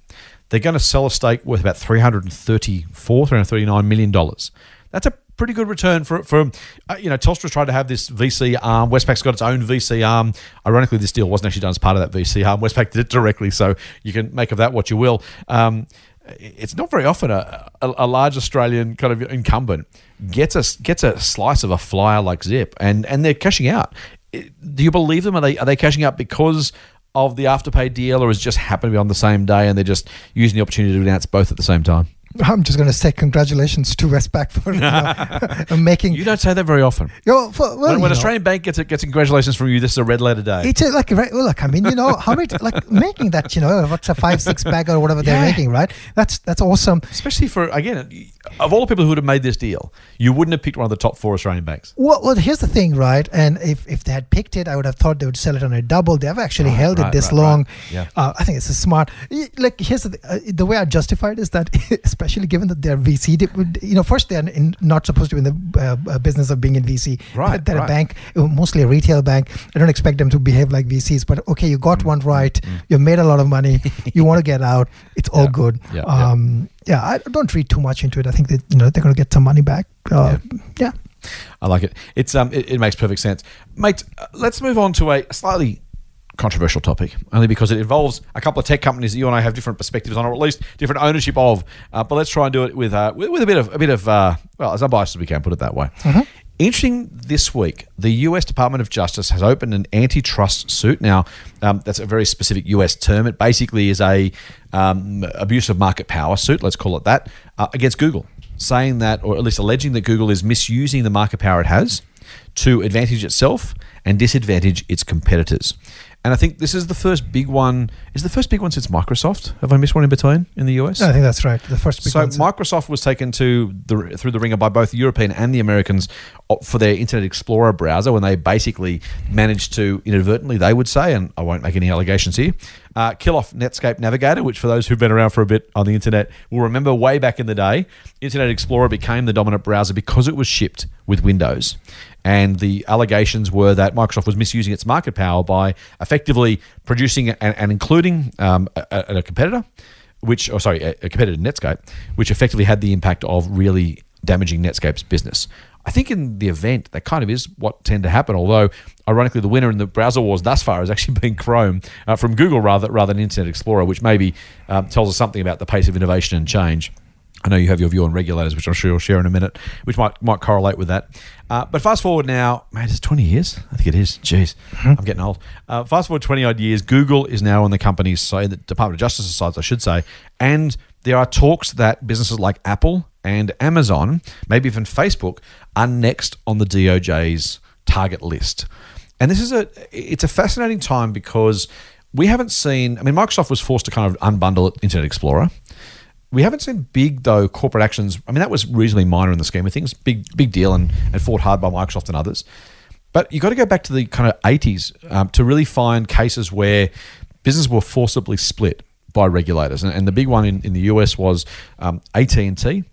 They're going to sell a stake worth about 334, 339 million dollars. That's a pretty good return for for uh, you know Telstra tried to have this VC arm. Westpac's got its own VC arm. Ironically, this deal wasn't actually done as part of that VC arm. Westpac did it directly, so you can make of that what you will. Um, it's not very often a, a, a, large Australian kind of incumbent gets a gets a slice of a flyer like Zip, and and they're cashing out. Do you believe them? Are they are they cashing out because of the afterpay deal, or it just happened to be on the same day, and they're just using the opportunity to announce both at the same time? I'm just going to say congratulations to Westpac for you know, making. You don't say that very often. You know, for, well, when, when Australian Bank gets it, gets congratulations from you, this is a red letter day. It's a, like well, look, I mean, you know, how many like making that, you know, what's a five six bag or whatever yeah. they're making, right? That's that's awesome. Especially for again, of all the people who would have made this deal, you wouldn't have picked one of the top four Australian banks. Well, well, here's the thing, right? And if, if they had picked it, I would have thought they would sell it on a double. They have actually right, held right, it this right, long. Yeah. Uh, I think it's a smart. Like here's the uh, the way I justify it is that, especially given that they're VC. You know, first they're in, not supposed to be in the uh, uh business of being in VC. Right. They're right. a bank, uh, mostly a retail bank. I don't expect them to behave like VCs. But okay, you got mm one right. mm You made a lot of money. you want to get out. It's all yeah. good. Yeah. Um, yeah. I don't read too much into it. I think that you know they're going to get some money back. Uh, yeah. yeah. I like it. It's um, it, it makes perfect sense, mate. Uh, let's move on to a slightly controversial topic, only because it involves a couple of tech companies that you and I have different perspectives on, or at least different ownership of. Uh, but let's try and do it with uh, with, with, a bit of a bit of uh, well, as unbiased as we can, put it that way. Mm-hmm. Interesting this week, the US Department of Justice has opened an antitrust suit. Now, um, that's a very specific US term. It basically is a um, abuse of market power suit, let's call it that, uh, against Google, saying that, or at least alleging that Google is misusing the market power it has to advantage itself and disadvantage its competitors. And I think this is the first big one. Is the first big one since Microsoft? Have I missed one in between in the US? No, I think that's right. The first big so. Microsoft was taken to the through the ringer by both the European and the Americans for their Internet Explorer browser when they basically managed to inadvertently, they would say, and I won't make any allegations here, uh, kill off Netscape Navigator, which for those who've been around for a bit on the internet will remember way back in the day, Internet Explorer became the dominant browser because it was shipped with Windows. And the allegations were that Microsoft was misusing its market power by effectively producing and, and including um, a, a, competitor, which, or sorry, a, a competitor Netscape, which effectively had the impact of really damaging Netscape's business. I think in the event, that kind of is what tend to happen. Although, ironically, the winner in the browser wars thus far has actually been Chrome uh, from Google rather rather than Internet Explorer, which maybe um, tells us something about the pace of innovation and change. I know you have your view on regulators, which I'm sure you'll share in a minute, which might might correlate with that. Uh, but fast forward now, man, it's 20 years. I think it is. Jeez, mm-hmm. I'm getting old. Uh, fast forward 20 odd years, Google is now on the company's side, the Department of Justice's side, I should say, and there are talks that businesses like Apple and Amazon, maybe even Facebook, are next on the DOJ's target list. and this is a it's a fascinating time because we haven't seen. I mean, Microsoft was forced to kind of unbundle Internet Explorer. We haven't seen big though corporate actions. I mean, that was reasonably minor in the scheme of things. Big big deal and, and fought hard by Microsoft and others. But you got to go back to the kind of 80s um, to really find cases where businesses were forcibly split by regulators. And, and the big one in, in the US was um, AT&T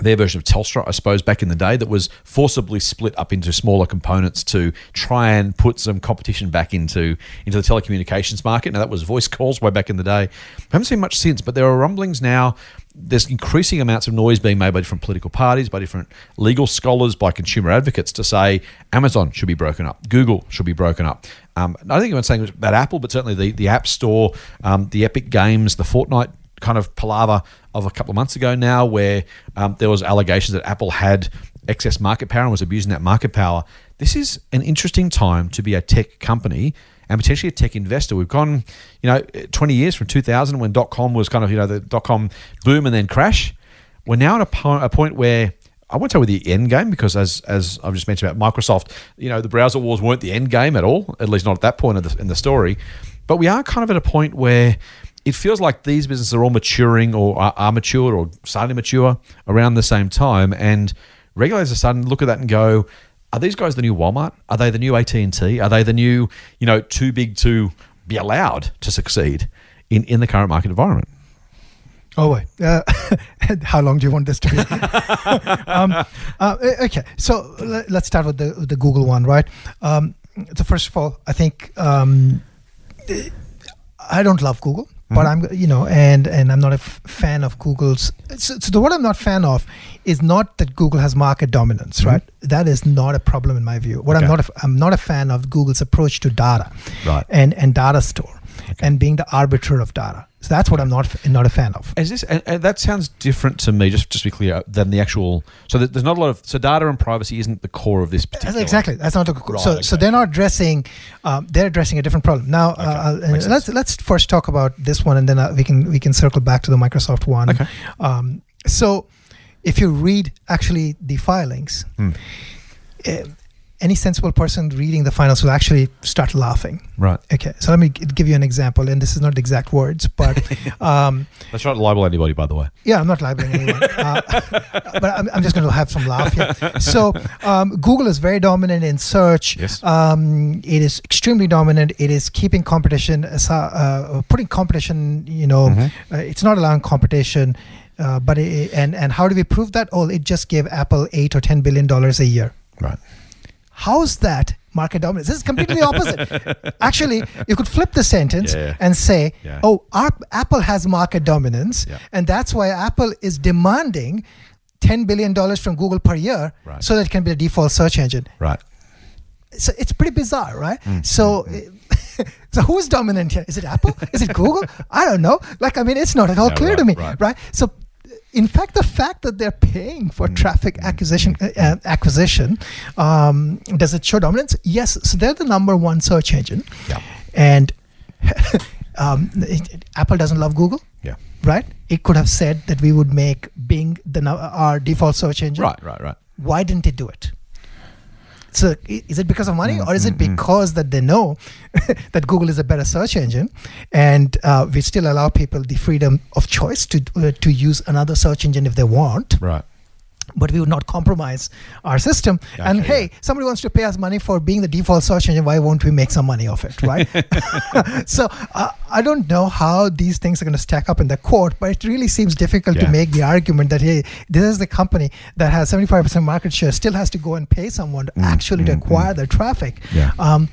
their version of Telstra, I suppose, back in the day, that was forcibly split up into smaller components to try and put some competition back into into the telecommunications market. Now that was voice calls way back in the day. I haven't seen much since, but there are rumblings now. There's increasing amounts of noise being made by different political parties, by different legal scholars, by consumer advocates to say Amazon should be broken up, Google should be broken up. Um, I don't think I'm saying about Apple, but certainly the, the App Store, um, the Epic Games, the Fortnite kind of palaver of a couple of months ago now, where um, there was allegations that Apple had excess market power and was abusing that market power. This is an interesting time to be a tech company and potentially a tech investor. We've gone, you know, 20 years from 2000 when dot com was kind of, you know, the dot com boom and then crash. We're now at a, po- a point where I won't tell you the end game because, as as I've just mentioned about Microsoft, you know, the browser wars weren't the end game at all, at least not at that point in the, in the story. But we are kind of at a point where it feels like these businesses are all maturing or are, are matured or starting to mature around the same time. And regulators are starting to look at that and go, are these guys the new Walmart? Are they the new AT&T? Are they the new, you know, too big to be allowed to succeed in, in the current market environment? Oh wait, uh, how long do you want this to be? um, uh, okay, so let's start with the the Google one, right? Um, so first of all, I think um, I don't love Google but mm-hmm. I'm you know and and I'm not a f- fan of Google's so, so the what I'm not fan of is not that Google has market dominance mm-hmm. right that is not a problem in my view what okay. I'm not a, I'm not a fan of Google's approach to data right and and data store okay. and being the arbiter of data so that's what I'm not not a fan of. Is this and, and that sounds different to me? Just just to be clear, than the actual. So there's not a lot of so data and privacy isn't the core of this particular. Exactly, that's not the core. Right, so okay. so they're not addressing. Um, they're addressing a different problem. Now okay. uh, let's let's first talk about this one, and then uh, we can we can circle back to the Microsoft one. Okay. Um, so if you read actually the filings. Hmm. Uh, any sensible person reading the finals will actually start laughing. Right. Okay. So let me give you an example, and this is not the exact words, but um, let's not libel anybody, by the way. Yeah, I'm not libeling anyone, uh, but I'm, I'm, just going to have some laugh here. So um, Google is very dominant in search. Yes. Um, it is extremely dominant. It is keeping competition, uh, uh putting competition. You know, mm-hmm. uh, it's not allowing competition. Uh, but it, and and how do we prove that? Oh, it just gave Apple eight or ten billion dollars a year. Right. How's that market dominance? This is completely opposite. Actually, you could flip the sentence yeah, yeah. and say, yeah. "Oh, our, Apple has market dominance, and that's why Apple is demanding." $10 billion from Google per year right. so that it can be the default search engine. Right. So it's pretty bizarre, right? Mm, so, mm, mm. so who's dominant here? Is it Apple? Is it Google? I don't know. Like, I mean, it's not at all clear right, to me, right. right? So in fact, the fact that they're paying for mm. traffic acquisition, uh, uh, acquisition, um, does it show dominance? Yes. So they're the number one search engine, yeah. and um, it, Apple doesn't love Google. Yeah. Right. It could have said that we would make Bing the our default search engine. Right. Right. Right. Why didn't it do it? So is it because of money, or is it mm, because that they know that Google is a better search engine, and uh, we still allow people the freedom of choice to uh, to use another search engine if they want? Right but we would not compromise our system. Gotcha, and hey, yeah. somebody wants to pay us money for being the default search engine. Why won't we make some money off it, right? so uh, I don't know how these things are going to stack up in the court, but it really seems difficult yeah. to make the argument that hey, this is the company that has 75% market share, still has to go and pay someone mm, actually mm, to acquire mm. their traffic. Yeah. Um,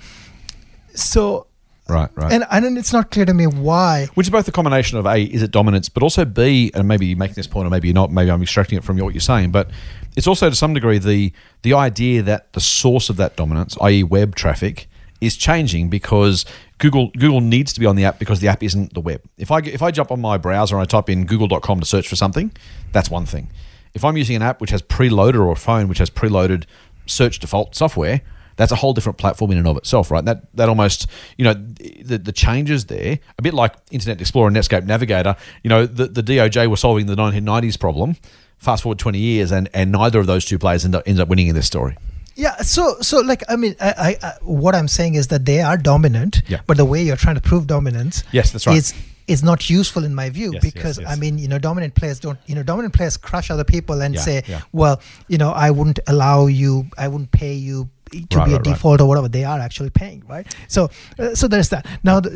so Right, right. And and it's not clear to me why. Which is both a combination of A, is it dominance, but also B, and maybe you're making this point, or maybe you're not, maybe I'm extracting it from what you're saying, but it's also to some degree the the idea that the source of that dominance, i.e., web traffic, is changing because Google Google needs to be on the app because the app isn't the web. If I if I jump on my browser and I type in google.com to search for something, that's one thing. If I'm using an app which has preloaded or a phone which has preloaded search default software, that's a whole different platform in and of itself, right? That that almost, you know, the, the changes there, a bit like Internet Explorer and Netscape Navigator, you know, the, the DOJ were solving the 1990s problem. Fast forward 20 years, and, and neither of those two players end up, ends up winning in this story. Yeah. So, so like, I mean, I, I, I what I'm saying is that they are dominant, Yeah. but the way you're trying to prove dominance, Yes, that's right. is is not useful in my view Yes, yes, because yes. I mean, you know, dominant players don't, you know, dominant players crush other people and Yeah, say, yeah. well, you know, I wouldn't allow you, I wouldn't pay you to Right, be a right, default or whatever. They are actually paying, right? So, uh, so there's that. Now, the,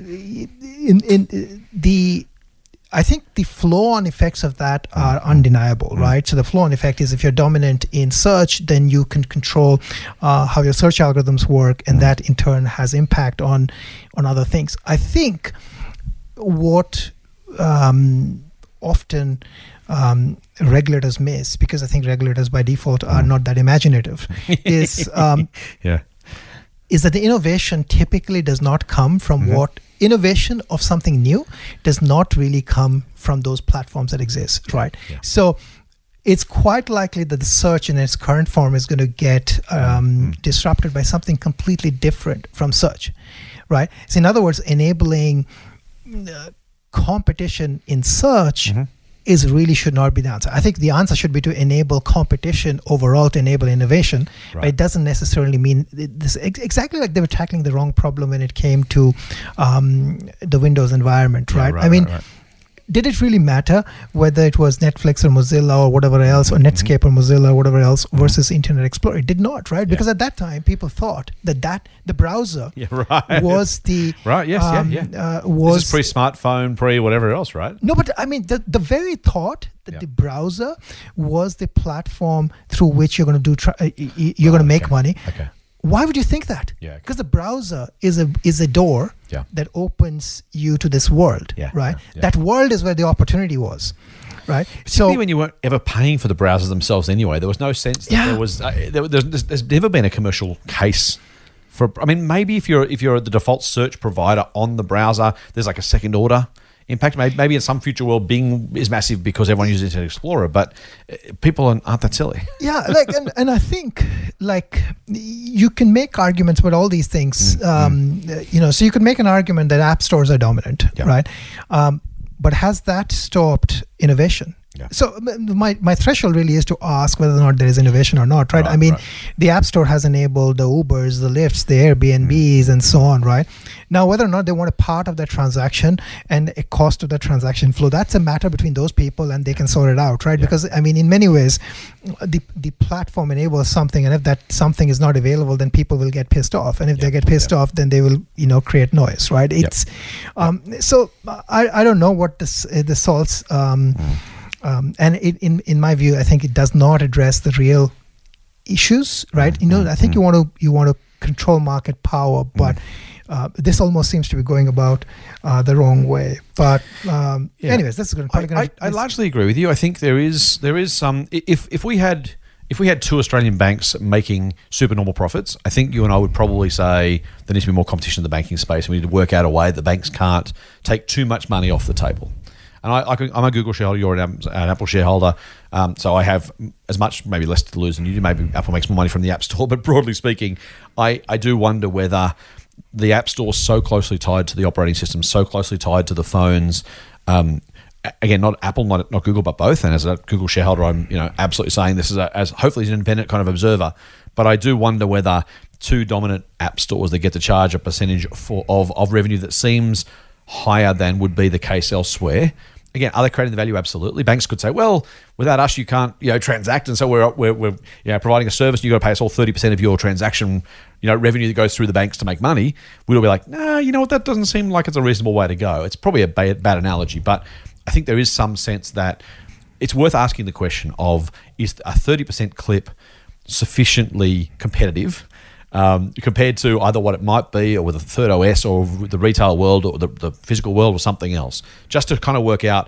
in in the I think the flow-on effects of that are undeniable, right? So the flow-on effect is if you're dominant in search, then you can control uh, how your search algorithms work, and that in turn has impact on on other things. I think what um, often um, regulators miss, because I think regulators by default are not that imaginative, is um, Yeah. is that the innovation typically does not come from Mm-hmm. what innovation of something new does not really come from those platforms that exist right yeah. so it's quite likely that the search in its current form is going to get um, Mm-hmm. disrupted by something completely different from search right so in other words enabling uh, competition in search Mm-hmm. Is really should not be the answer. I think the answer should be to enable competition overall to enable innovation, but Right. it doesn't necessarily mean this. Exactly like they were tackling the wrong problem when it came to um, the Windows environment, Yeah, right? right, I mean, right, right. Did it really matter whether it was Netflix or Mozilla or whatever else, Mm-hmm. or Netscape or Mozilla or whatever else versus Internet Explorer? It did not, right? Because at that time, people thought that that the browser Yeah, right. was the Right, yes, yeah, um, yeah. Uh, This was is pre smartphone, pre whatever else, right? no, but I mean, the, the very thought that Yeah. the browser was the platform through which you're going to do, tra- uh, you're going to make okay. money. Okay. Why would you think that? Yeah. Because the browser is a is a door Yeah. that opens you to this world, Yeah, right? yeah. That world is where the opportunity was, right? Particularly so when you weren't ever paying for the browsers themselves anyway, there was no sense that Yeah. there was. Uh, there, there's, there's, there's never been a commercial case for. I mean, maybe if you're if you're the default search provider on the browser, there's like a second order impact. Maybe, maybe in some future world, Bing is massive because everyone uses Internet Explorer, but uh, people aren't that silly. yeah like and, and i think like you can make arguments about all these things um, uh, you know so you can make an argument that app stores are dominant Yeah. right um, but has that stopped innovation Yeah. so my, my threshold really is to ask whether or not there is innovation or not right, i mean right. the app store has enabled the ubers the Lyfts the airbnbs and so on right? Now whether or not they want a part of that transaction and a cost of that transaction flow that's a matter between those people and they can sort it out right? Yeah. because i mean in many ways the the platform enables something and if that something is not available then people will get pissed off. And if they get pissed off then they will you know create noise right? It's um so i i don't know what this uh, the salts um Mm. Um, and it, in in my view, I think it does not address the real issues, right? You know, I think you want to you want to control market power, but uh, this almost seems to be going about uh, the wrong way. But um, Yeah. anyways, this is going I, to. I, I largely agree with you. I think there is there is some if if we had if we had two Australian banks making supernormal profits, I think you and I would probably say there needs to be more competition in the banking space, and we need to work out a way that banks can't take too much money off the table. And I, I I'm a Google shareholder. You're an, an Apple shareholder, um, so I have as much, maybe less to lose than you do. Maybe Apple makes more money from the App Store, but broadly speaking, I, I do wonder whether the App Store is so closely tied to the operating system, so closely tied to the phones. Um, again, not Apple, not not Google, but both. And as a Google shareholder, I'm you know absolutely saying this is a, as hopefully as an independent kind of observer. But I do wonder whether two dominant app stores that get to charge a percentage for of, of revenue that seems higher than would be the case elsewhere. Again, are they creating the value? Absolutely. Banks could say, well, without us, you can't, you know, transact, and so we're we're, we're you know, providing a service. You got to pay us all thirty percent of your transaction, you know, revenue that goes through the banks to make money. We'll be like, nah, you know what? That doesn't seem like it's a reasonable way to go. It's probably a bad, bad analogy, but I think there is some sense that it's worth asking the question of is a thirty percent clip sufficiently competitive? Um, compared to either what it might be or with a third OS or the retail world or the, the physical world or something else, just to kind of work out.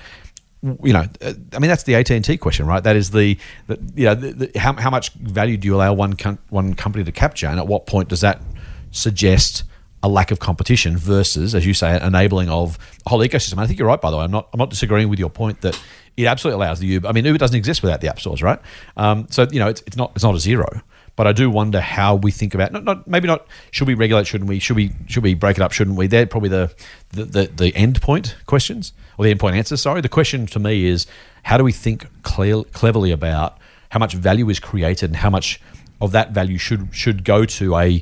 You know, uh, I mean, that's the AT and T question, right? That is the, the you know, the, the, how, how much value do you allow one com- one company to capture, and at what point does that suggest a lack of competition versus, as you say, enabling of a whole ecosystem? And I think you're right, by the way. I'm not I'm not disagreeing with your point that it absolutely allows the Uber. I mean, Uber doesn't exist without the app stores, right? Um, so you know, it's, it's not it's not a zero. But I do wonder how we think about not, not maybe not should we regulate shouldn't we should we should we break it up shouldn't we? They're probably the the, the, the end point questions or the end point answers sorry. The question to me is how do we think clear, cleverly about how much value is created and how much of that value should should go to a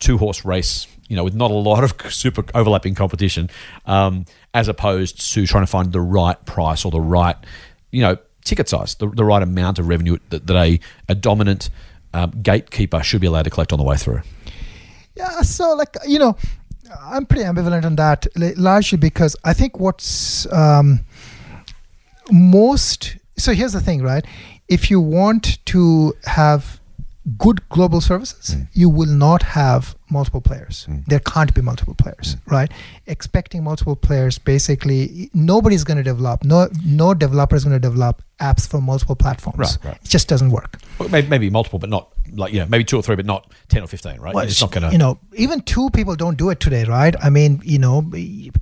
two horse race, you know, with not a lot of super overlapping competition, um, as opposed to trying to find the right price or the right, you know, ticket size, the, the right amount of revenue that, that a, a dominant um, gatekeeper should be allowed to collect on the way through. Yeah, so like you know, I'm pretty ambivalent on that, largely because I think what's um, most. So here's the thing, right? If you want to have good global services, mm. you will not have multiple players. Mm. There can't be multiple players, mm. right? Expecting multiple players, basically, nobody's going to develop. No, no developer is going to develop apps for multiple platforms. Right, right. It just doesn't work. Well, maybe, maybe multiple, but not like you know, maybe two or three, but not ten or fifteen, right? Well, it's not to. you know even two people don't do it today right i mean you know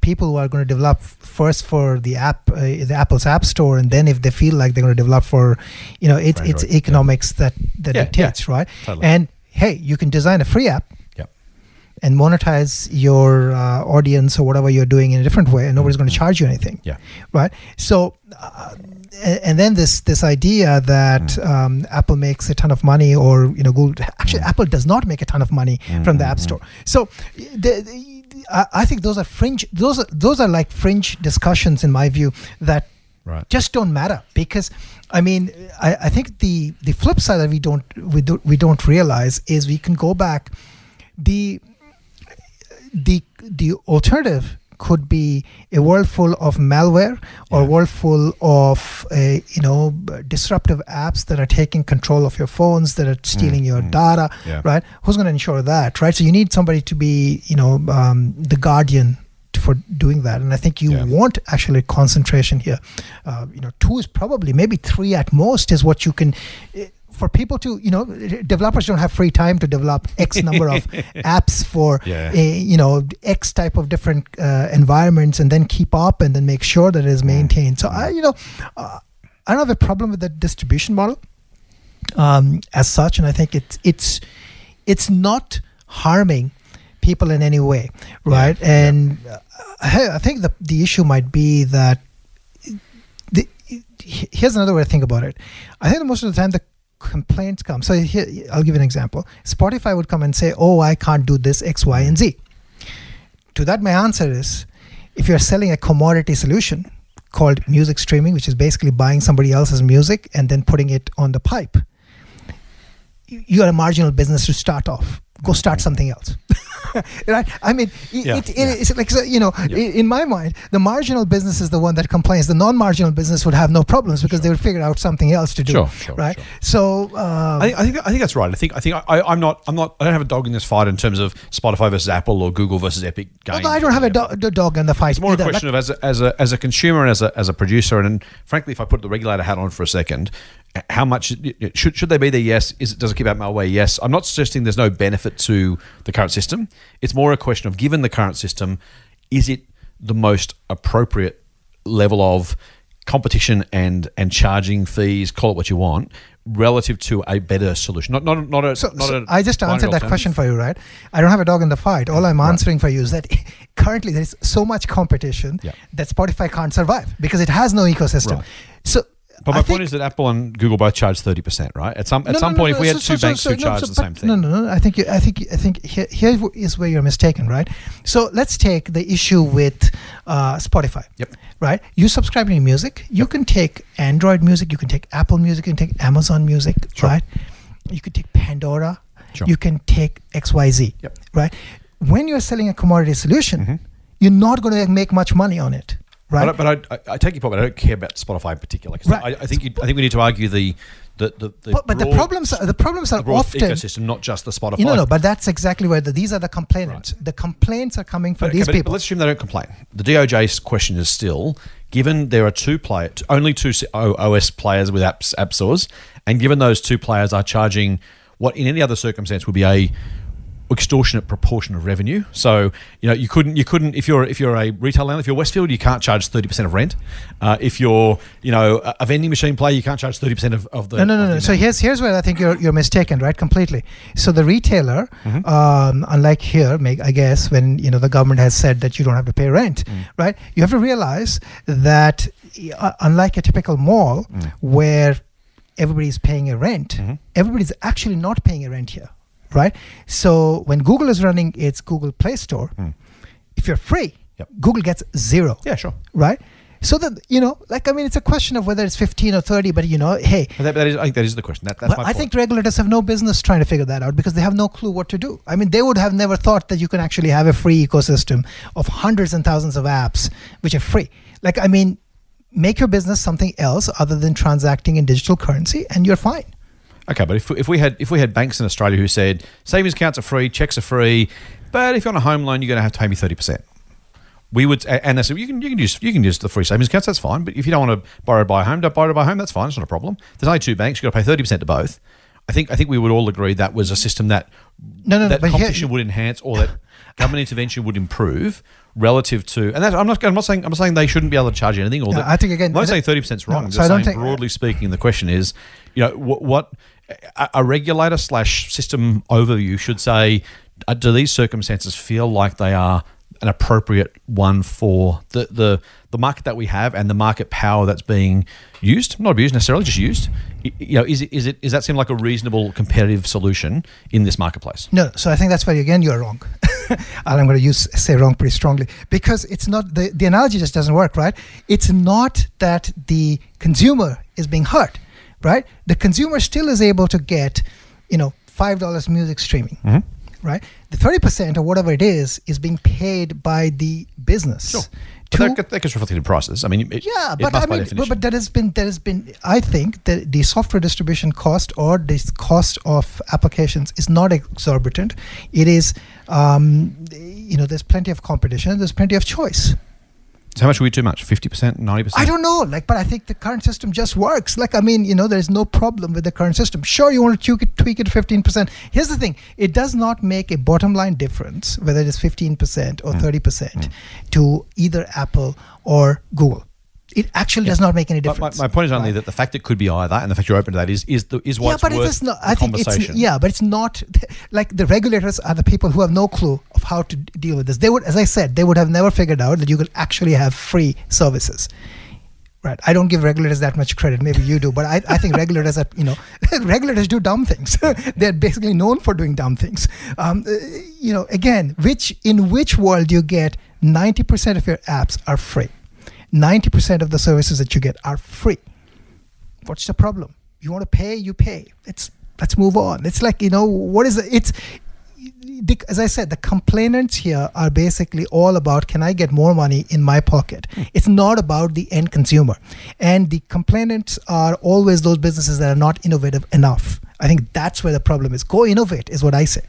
people who are going to develop first for the app uh, the apple's app store and then if they feel like they're going to develop for you know it, it's Android, yeah. economics that that Yeah, dictates right totally. and hey you can design a free app. And monetize your uh, audience or whatever you're doing in a different way and nobody's going to charge you anything Mm-hmm. Yeah. right so uh, and, and then this this idea that Mm. um, apple makes a ton of money or you know google actually Mm. apple does not make a ton of money from the app store so the, the, I, I think those are fringe those are those are like fringe discussions in my view that Right. just don't matter because I mean I, I think the the flip side that we don't we don't we don't realize is we can go back the the the alternative could be a world full of malware or a Yeah. world full of uh, you know disruptive apps that are taking control of your phones that are stealing your data Yeah. right who's going to ensure that right so you need somebody to be you know um, the guardian for doing that and i think you Yeah. want actually concentration here uh, you know two is probably maybe three at most is what you can for people to you know developers don't have free time to develop x number of apps for Yeah. a, you know x type of different uh, environments and then keep up and then make sure that it is maintained. So i you know uh, i don't have a problem with the distribution model um, as such and i think it's it's it's not harming people in any way right? And uh, I I think the the issue might be that the, here's another way to think about it. I think most of the time the complaints come. So here, I'll give an example. Spotify would come and say, "Oh, I can't do this X, Y, and Z." To that, my answer is, if you're selling a commodity solution called music streaming, which is basically buying somebody else's music and then putting it on the pipe, you're a marginal business to start off. Go start something else. right? I mean, it, Yeah, it, yeah. it's like so, you know, i in my mind, the marginal business is the one that complains. The non-marginal business would have no problems because they would figure out something else to do. Sure, sure, right? sure. So um, I think, I think I think that's right. I think I think I, I'm not I'm not I don't have a dog in this fight in terms of Spotify versus Apple or Google versus Epic although I don't have a do- dog in the fight. It's more either. a question of as a, as a as a consumer and as a as a producer, and, frankly, if I put the regulator hat on for a second, how much should should they be there? Yes. Is it does it keep out malware? Yes. I'm not suggesting there's no benefit to the current system. It's more a question of given the current system, is it the most appropriate level of competition and and charging fees? Call it what you want. Relative to a better solution, not not not a. So, not so a I just answered that question for you, right? I don't have a dog in the fight. All I'm answering for you is that currently there is so much competition Yeah. that Spotify can't survive because it has no ecosystem. Right. So, But my I point is that Apple and Google both charge thirty percent, right? At some at No, some no, point, no, if we had so- two so- banks so- who charge the same thing, No, no, no. I think you, I think I think here, here is where you're mistaken, right? So let's take the issue with uh, Spotify. Yep. Right. You subscribe to music. You can take Android music. You can take Apple music. You can take Amazon music. Sure. Right. You can take Pandora. Sure. You can take X Y Z. Yep. Right. When you're selling a commodity solution, Mhm. you're not going to make much money on it. Right. But, I, but I, I take your point. But I don't care about Spotify in particular. Right. I, I think you, I think we need to argue the the the, the but, but the problems are, the problems are the broad often ecosystem, not just the Spotify. You know, no, but that's exactly where the, these are the complainants. The complaints are coming from But, these but people. let's assume they don't complain. The DOJ's question is still: given there are two player, only two OS players with apps app stores, and given those two players are charging what in any other circumstance would be a extortionate proportion of revenue. So you know you couldn't you couldn't if you're if you're a retail landlord, if you're Westfield, you can't charge thirty percent of rent. Uh, if you're you know a, vending machine player, you can't charge thirty percent of, of the no, no, no, no. So here's here's where I think you're you're mistaken, right? Completely. So the retailer, Mm-hmm. um, unlike here, make I guess when you know the government has said that you don't have to pay rent, Mm. right? You have to realize that uh, unlike a typical mall Mm. where everybody's paying a rent. Mm-hmm. Everybody's actually not paying a rent here, right? So when Google is running its Google Play Store, hmm. if you're free. Yep. Google gets zero, Yeah, sure. right? So that you know, like I mean, it's a question of whether it's 15 or 30, but you know, hey, that, that is, I think that is the question. That, that's my I point. think regulators have no business trying to figure that out because they have no clue what to do. I mean, they would have never thought that you can actually have a free ecosystem of hundreds and thousands of apps which are free. Like, I mean, make your business something else other than transacting in digital currency, and you're fine. Okay, but if, if we had if we had banks in Australia who said savings accounts are free, checks are free, but if you're on a home loan, you're going to have to pay me thirty percent. We would, and they said you can you can use you can use the free savings accounts. That's fine. But if you don't want to borrow to buy a home, don't borrow to buy a home. That's fine. It's not a problem. There's only two banks. You've got to pay thirty percent to both. I think I think we would all agree that was a system that No, no, that here- competition would enhance or that government intervention would improve relative to. And that, I'm not I'm not saying I'm not saying they shouldn't be able to charge anything. Or No, that, I think again- I'm not saying thirty percent is wrong. No, so I don't saying think- broadly uh, speaking, the question is, you know, what, what a, regulator slash system overview should say: uh, Do these circumstances feel like they are an appropriate one for the, the the market that we have and the market power that's being used, not abused necessarily, just used? You know, is it is it is that seem like a reasonable competitive solution in this marketplace? No, so I think that's where again you're wrong. and I'm going to use say wrong pretty strongly because it's not the the analogy just doesn't work, right? It's not that the consumer is being hurt, right? The consumer still is able to get, you know, five dollars music streaming, right? The thirty percent or whatever it is is being paid by the business. Sure. to- that, that gets reflected in prices. I mean, it, yeah, it but I mean, but, but that has been that has been. I think that the software distribution cost or the cost of applications is not exorbitant. It is, um, you know, there's plenty of competition. There's plenty of choice. So how much are we too much? Fifty percent, ninety percent? I don't know, like, but I think the current system just works. Like, I mean, you know, there's no problem with the current system. Sure, you want to tweak it, tweak it 15%. Here's the thing: it does not make a bottom line difference whether it is 15% or 30% mm. to either Apple or Google. It actually does not make any My, my, difference. my point is only Right. that the fact it could be either, and the fact you're open to that is is the is why yeah, but worth it is not. I think it's yeah, but it's not like the regulators are the people who have no clue of how to deal with this. They would, as I said, they would have never figured out that you could actually have free services. Right. I don't give regulators that much credit. Maybe you do, but I, I think regulators are, you know, regulators do dumb things. They're basically known for doing dumb things. Um, uh, you know, again, which in which world you get 90% of your apps are free, 90% of the services that you get are free. What's the problem? You want to pay you pay. Let's let's move on. It's like you know what is it it's as i said the complainants here are basically all about can i get more money in my pocket? Hmm. It's not about the end consumer. And the complainants are always those businesses that are not innovative enough. I think that's where the problem is. Go innovate is what i say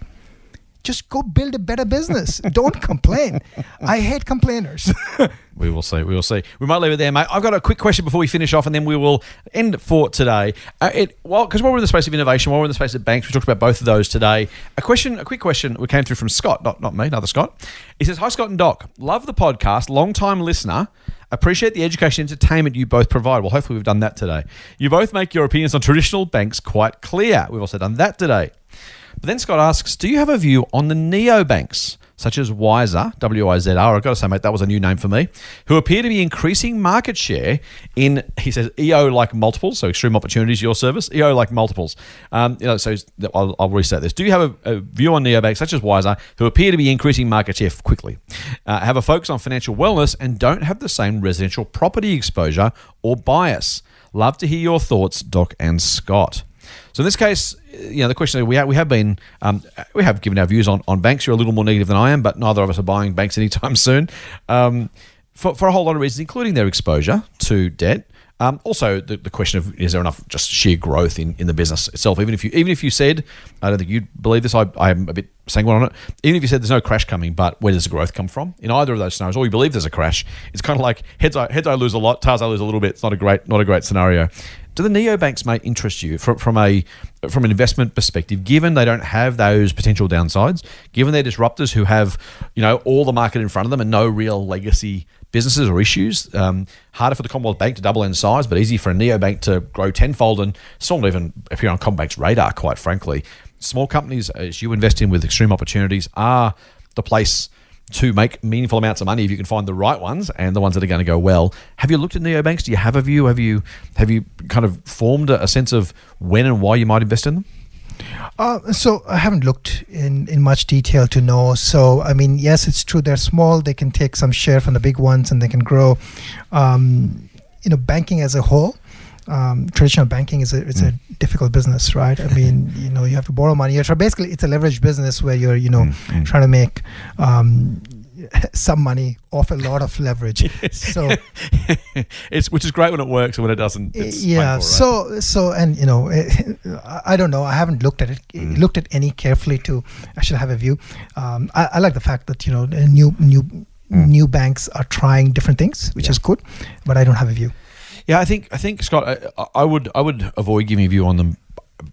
just go build a better business don't complain i hate complainers We will see. We will see. We might leave it there, mate. I've got a quick question before we finish off, and then we will end for today. Uh, it well, because while we're in the space of innovation, while we're in the space of banks, we talked about both of those today. A question, a quick question, we came through from Scott, not not me, another Scott. He says, "Hi Scott and Doc, love the podcast, long time listener." Appreciate the education and entertainment you both provide. Well, hopefully, we've done that today. You both make your opinions on traditional banks quite clear. We've also done that today. But then Scott asks, do you have a view on the neobanks, such as Wisr, W-I-Z-R, I've got to say, mate, that was a new name for me, who appear to be increasing market share in, he says, EO-like multiples, so extreme opportunities, your service, EO-like multiples. Um, you know, so I'll, I'll restate this. Do you have a, a view on neobanks, such as Wisr, who appear to be increasing market share quickly, uh, have a focus on financial wellness, and don't have the same residential property exposure or bias? Love to hear your thoughts, Doc and Scott. So in this case, you know, the question we have, we have been um, we have given our views on, on banks. You're a little more negative than I am, but neither of us are buying banks anytime soon. Um, for, for a whole lot of reasons, including their exposure to debt. Um, also, the, the question of is there enough just sheer growth in, in the business itself? Even if you even if you said, I don't think you'd believe this. I I'm a bit sanguine on it. Even if you said there's no crash coming, but where does the growth come from? In either of those scenarios, or you believe there's a crash, it's kind of like heads I heads I lose a lot, tails I lose a little bit. It's not a great not a great scenario. Do the neobanks mate interest you from, from a from an investment perspective? Given they don't have those potential downsides, given they're disruptors who have you know all the market in front of them and no real legacy businesses or issues, um, harder for the Commonwealth Bank to double in size, but easy for a neobank to grow tenfold and still not even appear on CommBank's radar. Quite frankly, small companies as you invest in with extreme opportunities are the place to make meaningful amounts of money if you can find the right ones and the ones that are going to go well. Have you looked at neobanks? Do you have a view? Have you have you kind of formed a, a sense of when and why you might invest in them? Uh, so I haven't looked in, in much detail to know. So I mean, yes, it's true they're small. They can take some share from the big ones, and they can grow. Um, you know, banking as a whole, um, traditional banking is a it's mm. a difficult business, right? I mean, you know, you have to borrow money. You're basically it's a leveraged business where you're you know mm. trying to make um, some money off a lot of leverage. So it's which is great when it works, and when it doesn't, yeah. Painful, right? So so and you know, I don't know. I haven't looked at it, mm. looked at any carefully to I should have a view. Um, I, I, like the fact that you know new new mm. new banks are trying different things, which yeah. is good, but I don't have a view. Yeah, I think I think Scott, I, I would I would avoid giving a view on them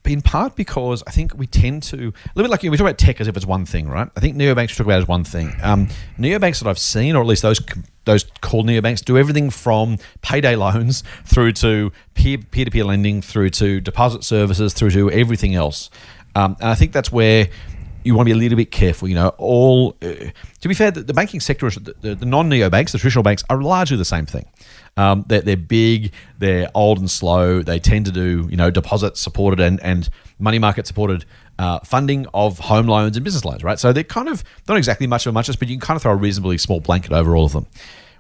in part because I think we tend to a little bit like we talk about tech as if it's one thing, right? I think neobanks we talk about as one thing. Um, neobanks that I've seen, or at least those those called neobanks, do everything from payday loans through to peer peer to peer lending, through to deposit services, through to everything else. Um, and I think that's where you want to be a little bit careful. You know, all uh, to be fair, the, the banking sector, the, the, the non neo banks, the traditional banks, are largely the same thing. Um, they're, they're big, they're old and slow. They tend to do you know deposit supported and, and money market supported uh, funding of home loans and business loans, right? So they're kind of not exactly much of a muchness, but you can kind of throw a reasonably small blanket over all of them.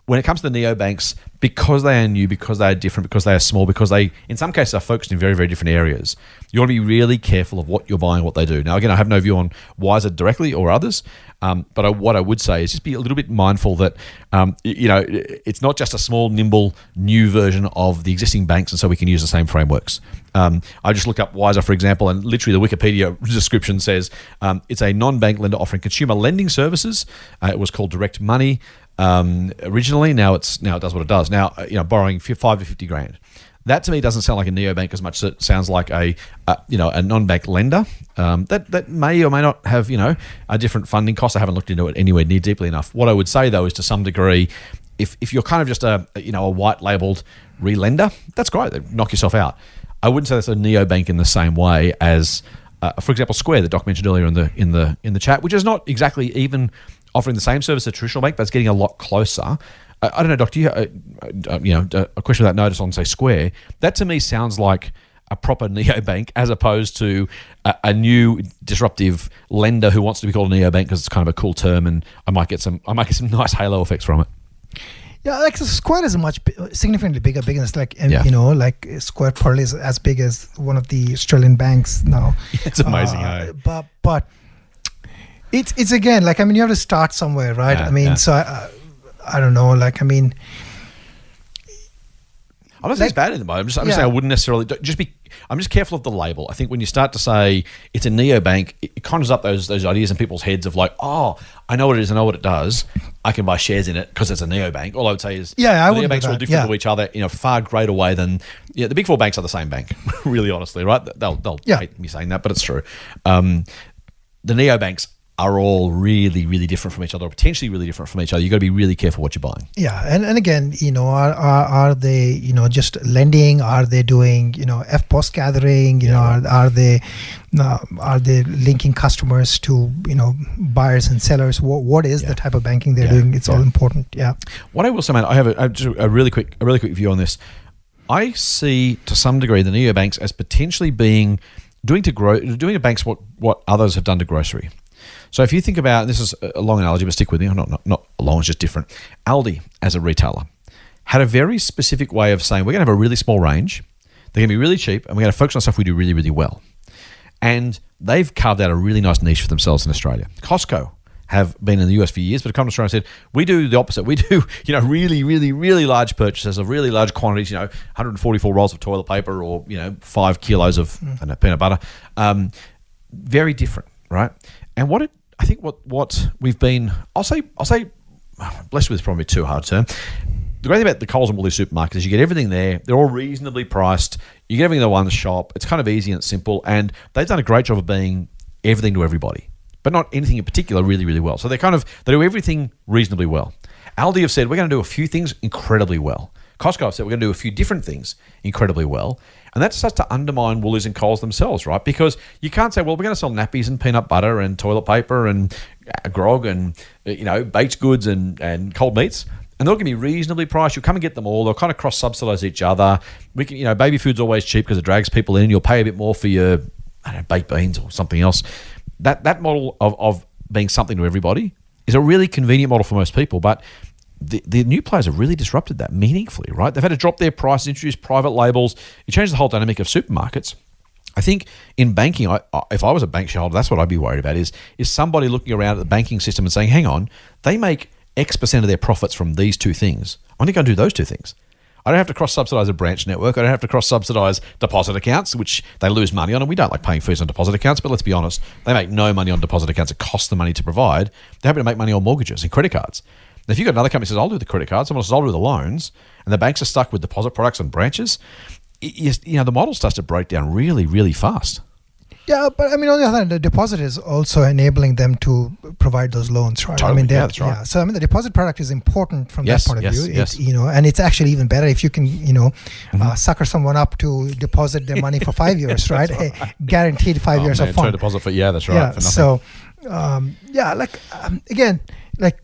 When it comes to the neobanks, because they are new, because they are different, because they are small, because they, in some cases, are focused in very, very different areas, you want to be really careful of what you're buying, what they do. Now, again, I have no view on Wisr directly or others, um, but I, what I would say is just be a little bit mindful that um, you know it's not just a small, nimble, new version of the existing banks, and so we can use the same frameworks. Um, I just looked up Wisr, for example, and literally the Wikipedia description says um, it's a non-bank lender offering consumer lending services. Uh, it was called Direct Money um, originally. Now it's now it does what it does. Now uh, you know borrowing five to fifty grand. That to me doesn't sound like a neobank as much as it sounds like a, a you know a non-bank lender um, that that may or may not have you know a different funding cost. I haven't looked into it anywhere near deeply enough. What I would say though is to some degree, if if you're kind of just a you know a white labeled relender, that's great. Knock yourself out. I wouldn't say that's a neobank in the same way as, uh, for example, Square that Doc mentioned earlier in the in the in the chat, which is not exactly even offering the same service as a traditional bank, but it's getting a lot closer. I, don't know, Doctor. You, uh, uh, you know, a question without notice on say Square. That to me sounds like a proper neobank as opposed to a, a, new disruptive lender who wants to be called a neobank because it's kind of a cool term, and I might get some I might get some nice halo effects from it. Yeah, like Square is a much significantly bigger business. Like yeah. you know, like Square probably is as big as one of the Australian banks now. it's amazing, uh, but but it's it's again like I mean you have to start somewhere, right? Yeah, I mean, yeah. so. I, I don't know. Like, I mean, I'm not saying it's bad in the moment. I'm just, I'm just saying I wouldn't necessarily just be. I'm just careful of the label. I think when you start to say it's a neobank, it, it conjures up those those ideas in people's heads of like, oh, I know what it is, I know what it does. I can buy shares in it because it's a neobank. All I would say is, yeah, I the neobanks are all different yeah. to each other in a far greater way than yeah. The big four banks are the same bank, really, honestly, right? They'll they'll yeah. hate me saying that, but it's true. Um, the neobanks are all really, really different from each other, or potentially really different from each other. You've got to be really careful what you're buying. Yeah, and, and again, you know, are, are, are they, you know, just lending? Are they doing, you know, EFTPOS gathering? You yeah. know, are, are they uh, are they linking customers to, you know, buyers and sellers? What what is yeah. the type of banking they're yeah. doing? It's all important. Yeah. What I will say, man, I have a, a really quick a really quick view on this. I see to some degree the neobanks as potentially being doing to grow doing to banks what what others have done to grocery. So if you think about this is a long analogy, but stick with me. Not not not long, it's just different. Aldi as a retailer had a very specific way of saying we're going to have a really small range. They're going to be really cheap, and we're going to focus on stuff we do really really well. And they've carved out a really nice niche for themselves in Australia. Costco have been in the US for years, but have come to Australia and said, we do the opposite. We do, you know, really, really, really large purchases of really large quantities, you know, 144 rolls of toilet paper or, you know, five kilos of mm. know, peanut butter. Um, very different, right? And what it I think what what we've been, I'll say, I'll say, blessed with probably too hard term. The great thing about the Coles and Woolies supermarkets is you get everything there. They're all reasonably priced. You get everything in one shop. It's kind of easy and simple, and they've done a great job of being everything to everybody, but not anything in particular really, really well. So they kind of they do everything reasonably well. Aldi have said we're going to do a few things incredibly well. Costco have said we're going to do a few different things incredibly well. And that starts to undermine Woolies and Coles themselves, right? Because you can't say, well, we're going to sell nappies and peanut butter and toilet paper and uh, grog and, uh, you know, baked goods and, and cold meats. And they're going to be reasonably priced. You'll come and get them all. They'll kind of cross subsidize each other. We can, you know, baby food's always cheap because it drags people in. You'll pay a bit more for your, I don't know, baked beans or something else. That that model of, of being something to everybody is a really convenient model for most people. But the, the new players have really disrupted that meaningfully, right? They've had to drop their prices, introduce private labels. It changed the whole dynamic of supermarkets. I think in banking, I, if I was a bank shareholder, that's what I'd be worried about is is somebody looking around at the banking system and saying, hang on, they make X percent of their profits from these two things. I'm only going to do those two things. I don't have to cross subsidize a branch network. I don't have to cross subsidize deposit accounts, which they lose money on. And we don't like paying fees on deposit accounts, but let's be honest, they make no money on deposit accounts. It costs them money to provide. They're happy to make money on mortgages and credit cards. If you've got another company that says, I'll do the credit cards, someone says, I'll do the loans, and the banks are stuck with deposit products and branches, you, you know, the model starts to break down really, really fast. Yeah, but I mean, on the other hand, the deposit is also enabling them to provide those loans, right? Totally. I mean, Yeah, that's right. Yeah, so I mean, the deposit product is important from Yes, that point of yes, view. yes. It's, you know, and it's actually even better if you can, you know, Mm-hmm. uh, sucker someone up to deposit their money for five years, right? Eh, Guaranteed five Oh, years man, of fun. deposit for, yeah, that's right. yeah. So, um, yeah, like um, again, like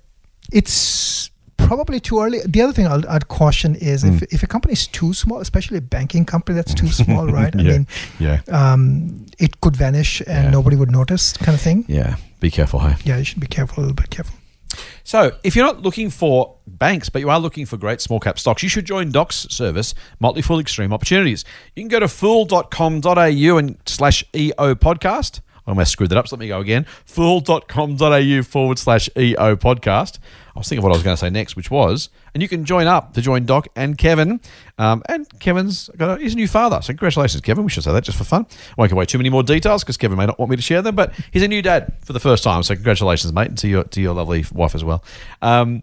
it's probably too early. The other thing I'll, I'd caution is Mm. if if a company is too small, especially a banking company that's too small, right? I Yeah. mean, yeah, um, it could vanish and Yeah. nobody would notice, kind of thing. yeah, be careful, hey. Yeah, you should be careful, a little bit careful. So, if you're not looking for banks, but you are looking for great small cap stocks, you should join Doc's service, Motley Fool Extreme Opportunities. You can go to fool.com.au and slash EO podcast. I almost screwed that up, so let me go again. Fool.com.au forward slash EO podcast. I was thinking of what I was going to say next, which was, and you can join up to join Doc and Kevin. Um, and Kevin's got a, he's a new father. So, congratulations, Kevin. We should say that just for fun. I won't give away too many more details because Kevin may not want me to share them, but he's a new dad for the first time. So, congratulations, mate, and to your, to your lovely wife as well. Um,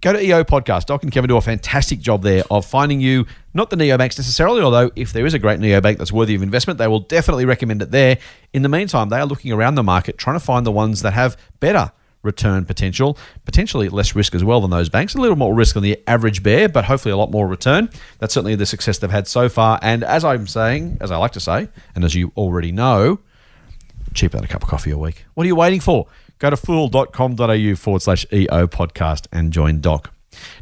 go to EO Podcast. Doc and Kevin do a fantastic job there of finding you not the neobanks necessarily, although if there is a great neobank that's worthy of investment, they will definitely recommend it there. In the meantime, they are looking around the market trying to find the ones that have better return potential, potentially less risk as well than those banks. A little more risk than the average bear, but hopefully a lot more return. That's certainly the success they've had so far. And as I'm saying, as I like to say, and as you already know, cheaper than a cup of coffee a week. What are you waiting for? Go to fool.com.au forward slash EO podcast and join Doc.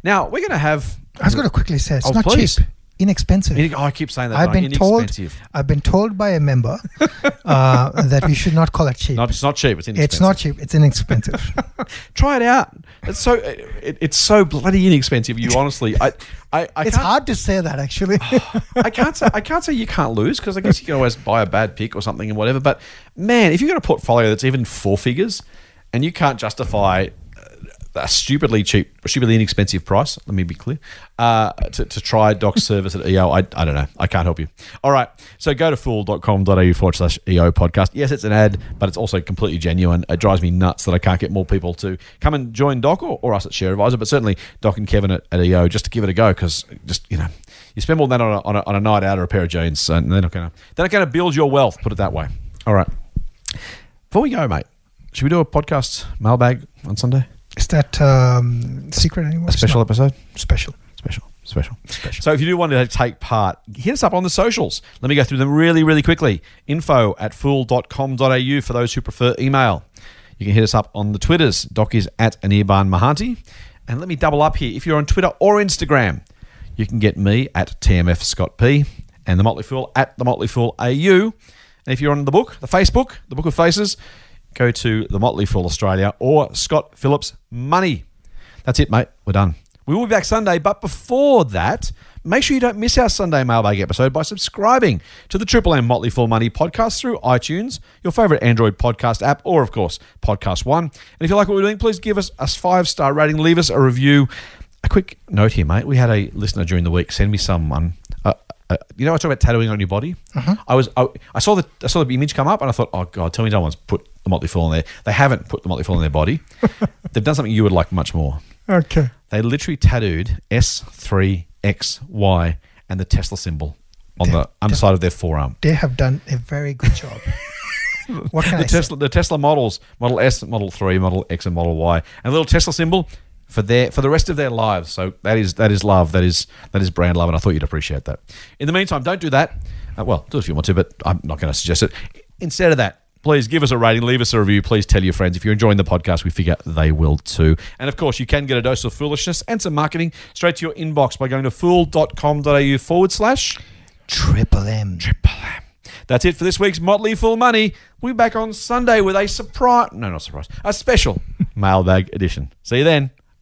Now, we're going to have. I was going to quickly say it's Oh, not please. cheap, inexpensive. Oh, I keep saying that. I've been told. I've been told by a member uh, that we should not call it cheap. Not, it's not cheap. It's inexpensive. it's not cheap. It's inexpensive. Try it out. It's so it, it's so bloody inexpensive. You honestly, I, I, I it's hard to say that actually. I can't say I can't say you can't lose because I guess you can always buy a bad pick or something and whatever. But man, if you've got a portfolio that's even four figures and you can't justify a stupidly cheap, stupidly inexpensive price. Let me be clear. Uh, to, to try Doc's service at EO, I, I don't know. I can't help you. All right. So go to fool.com.au forward slash EO podcast. Yes, it's an ad, but it's also completely genuine. It drives me nuts that I can't get more people to come and join Doc or, or us at Share Advisor, but certainly Doc and Kevin at, at EO just to give it a go because just, you know, you spend more than that on a, on a, on a night out or a pair of jeans and they're not going to they're not going to build your wealth, put it that way. All right. Before we go, mate, should we do a podcast mailbag on Sunday? Is that um, secret anymore? A special episode? special. Special. Special. Special. So if you do want to take part, hit us up on the socials. Let me go through them really, really quickly. Info at fool.com.au for those who prefer email. You can hit us up on the Twitters. Doc is at Anirban Mahanti. And let me double up here. If you're on Twitter or Instagram, you can get me at TMF Scott P and the Motley Fool at the Motley Fool AU. And if you're on the book, the Facebook, the Book of Faces, go to the Motley Fool Australia or Scott Phillips Money. That's it, mate. We're done. We will be back Sunday, but before that, make sure you don't miss our Sunday mailbag episode by subscribing to the Triple M Motley Fool Money podcast through iTunes, your favorite Android podcast app, or of course, Podcast One. And if you like what we're doing, please give us a five star rating, leave us a review. A quick note here, mate. We had a listener during the week send me someone. Uh, uh, you know, I talk about tattooing on your body. I was, I, I saw the, I saw the image come up, and I thought, oh god, tell me no one's put the Motley Fool in there. They haven't put the Motley Fool in their body. They've done something you would like much more. Okay. They literally tattooed S3XY and the Tesla symbol on the underside of their forearm. They have done a very good job. what can The I say? Tesla, the Tesla models, Model S, Model 3, Model X, and Model Y, and the little Tesla symbol, for their for the rest of their lives. So that is that is love. That is that is brand love, and I thought you'd appreciate that. In the meantime, don't do that. Uh, well, do it if you want to, but I'm not going to suggest it. Instead of that, please give us a rating, leave us a review. Please tell your friends. If you're enjoying the podcast, we figure they will too. And of course, you can get a dose of foolishness and some marketing straight to your inbox by going to fool.com.au forward slash Triple M. Triple M. That's it for this week's Motley Fool Money. We'll be back on Sunday with a surprise, no, not surprise, a special mailbag edition. See you then.